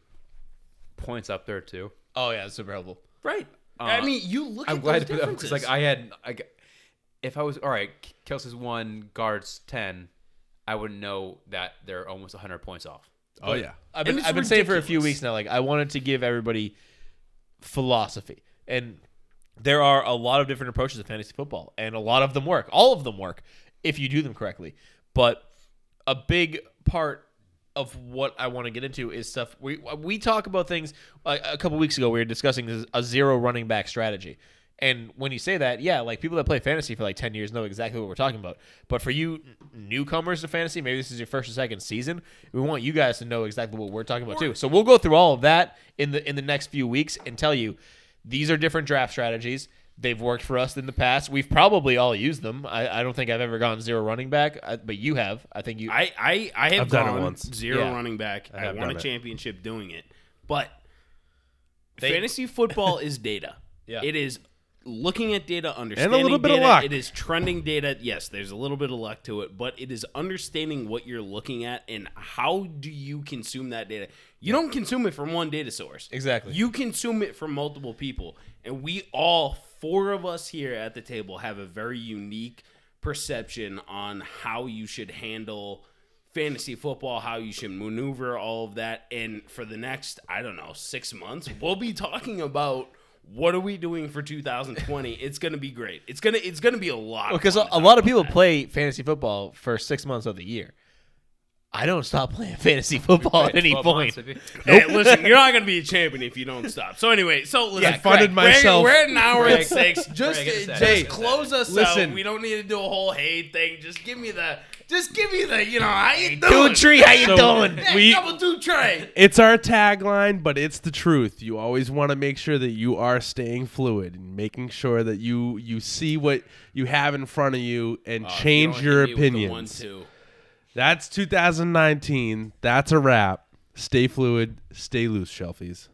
C: points up there too.
D: Oh yeah, super helpful.
A: right. I mean, you look.
C: I'm
A: at
C: glad
A: those
C: to put that because like I had I, g- if I was all right, Kelce's one, Goedert's ten, I would know that they're almost 100 points off.
B: Oh yeah.
D: I've been, I've been saying for a few weeks now, like I wanted to give everybody philosophy, and there are a lot of different approaches to fantasy football, and a lot of them work. All of them work if you do them correctly. But a big part of what I want to get into is stuff we we talk about things. Like a couple weeks ago, we were discussing a zero running back strategy. And when you say that, yeah, like people that play fantasy for like 10 years know exactly what we're talking about. But for you newcomers to fantasy, maybe this is your first or second season, we want you guys to know exactly what we're talking about too. So we'll go through all of that in the in the next few weeks and tell you these are different draft strategies. They've worked for us in the past. We've probably all used them. I, I don't think I've ever gone zero running back, I, but you have. I think you.
A: I I, I have
B: I've done it
A: gone
B: once.
A: zero
D: Yeah.
A: running back. I,
B: have
A: won a
B: done it.
A: championship doing it, but
D: They-
A: fantasy football is data.
D: Yeah.
A: it is looking at data, understanding a
B: little bit of
A: data.
B: luck.
A: It is trending data. Yes, there's a little bit of luck to it, but it is understanding what you're looking at and how do you consume that data. You don't consume it from one data source.
D: Exactly.
A: You consume it from multiple people, and we all four of us here at the table have a very unique perception on how you should handle fantasy football, how you should maneuver all of that. And for the next, I don't know, six months, we'll be talking about what are we doing for 2020. It's gonna be great. It's gonna it's gonna be a lot.
D: because
A: fun
D: a, a lot of people
A: that.
D: play fantasy football for six months of the year. I don't stop playing fantasy football at any point.
C: months, maybe.
A: Hey, listen, you're not gonna be a champion if you don't stop. So anyway, so listen,
B: I funded
A: Craig,
B: myself.
A: We're, we're at an hour and six. Just,
C: Craig, get
A: just close us
B: Listen.
A: out. We don't need to do a whole hate thing. Just give me the, just give me the, you know, how you doing?
D: Dude, tree, how you
B: So-
D: doing?
A: Yeah,
B: We-
A: double two tray.
B: It's our tagline, but it's the truth. You always want to make sure that you are staying fluid and making sure that you you see what you have in front of you and oh, change
A: Don't
B: your
A: hit me with the One,
B: opinions.
A: two.
B: That's 2019. That's a wrap. Stay fluid, stay loose, shelfies.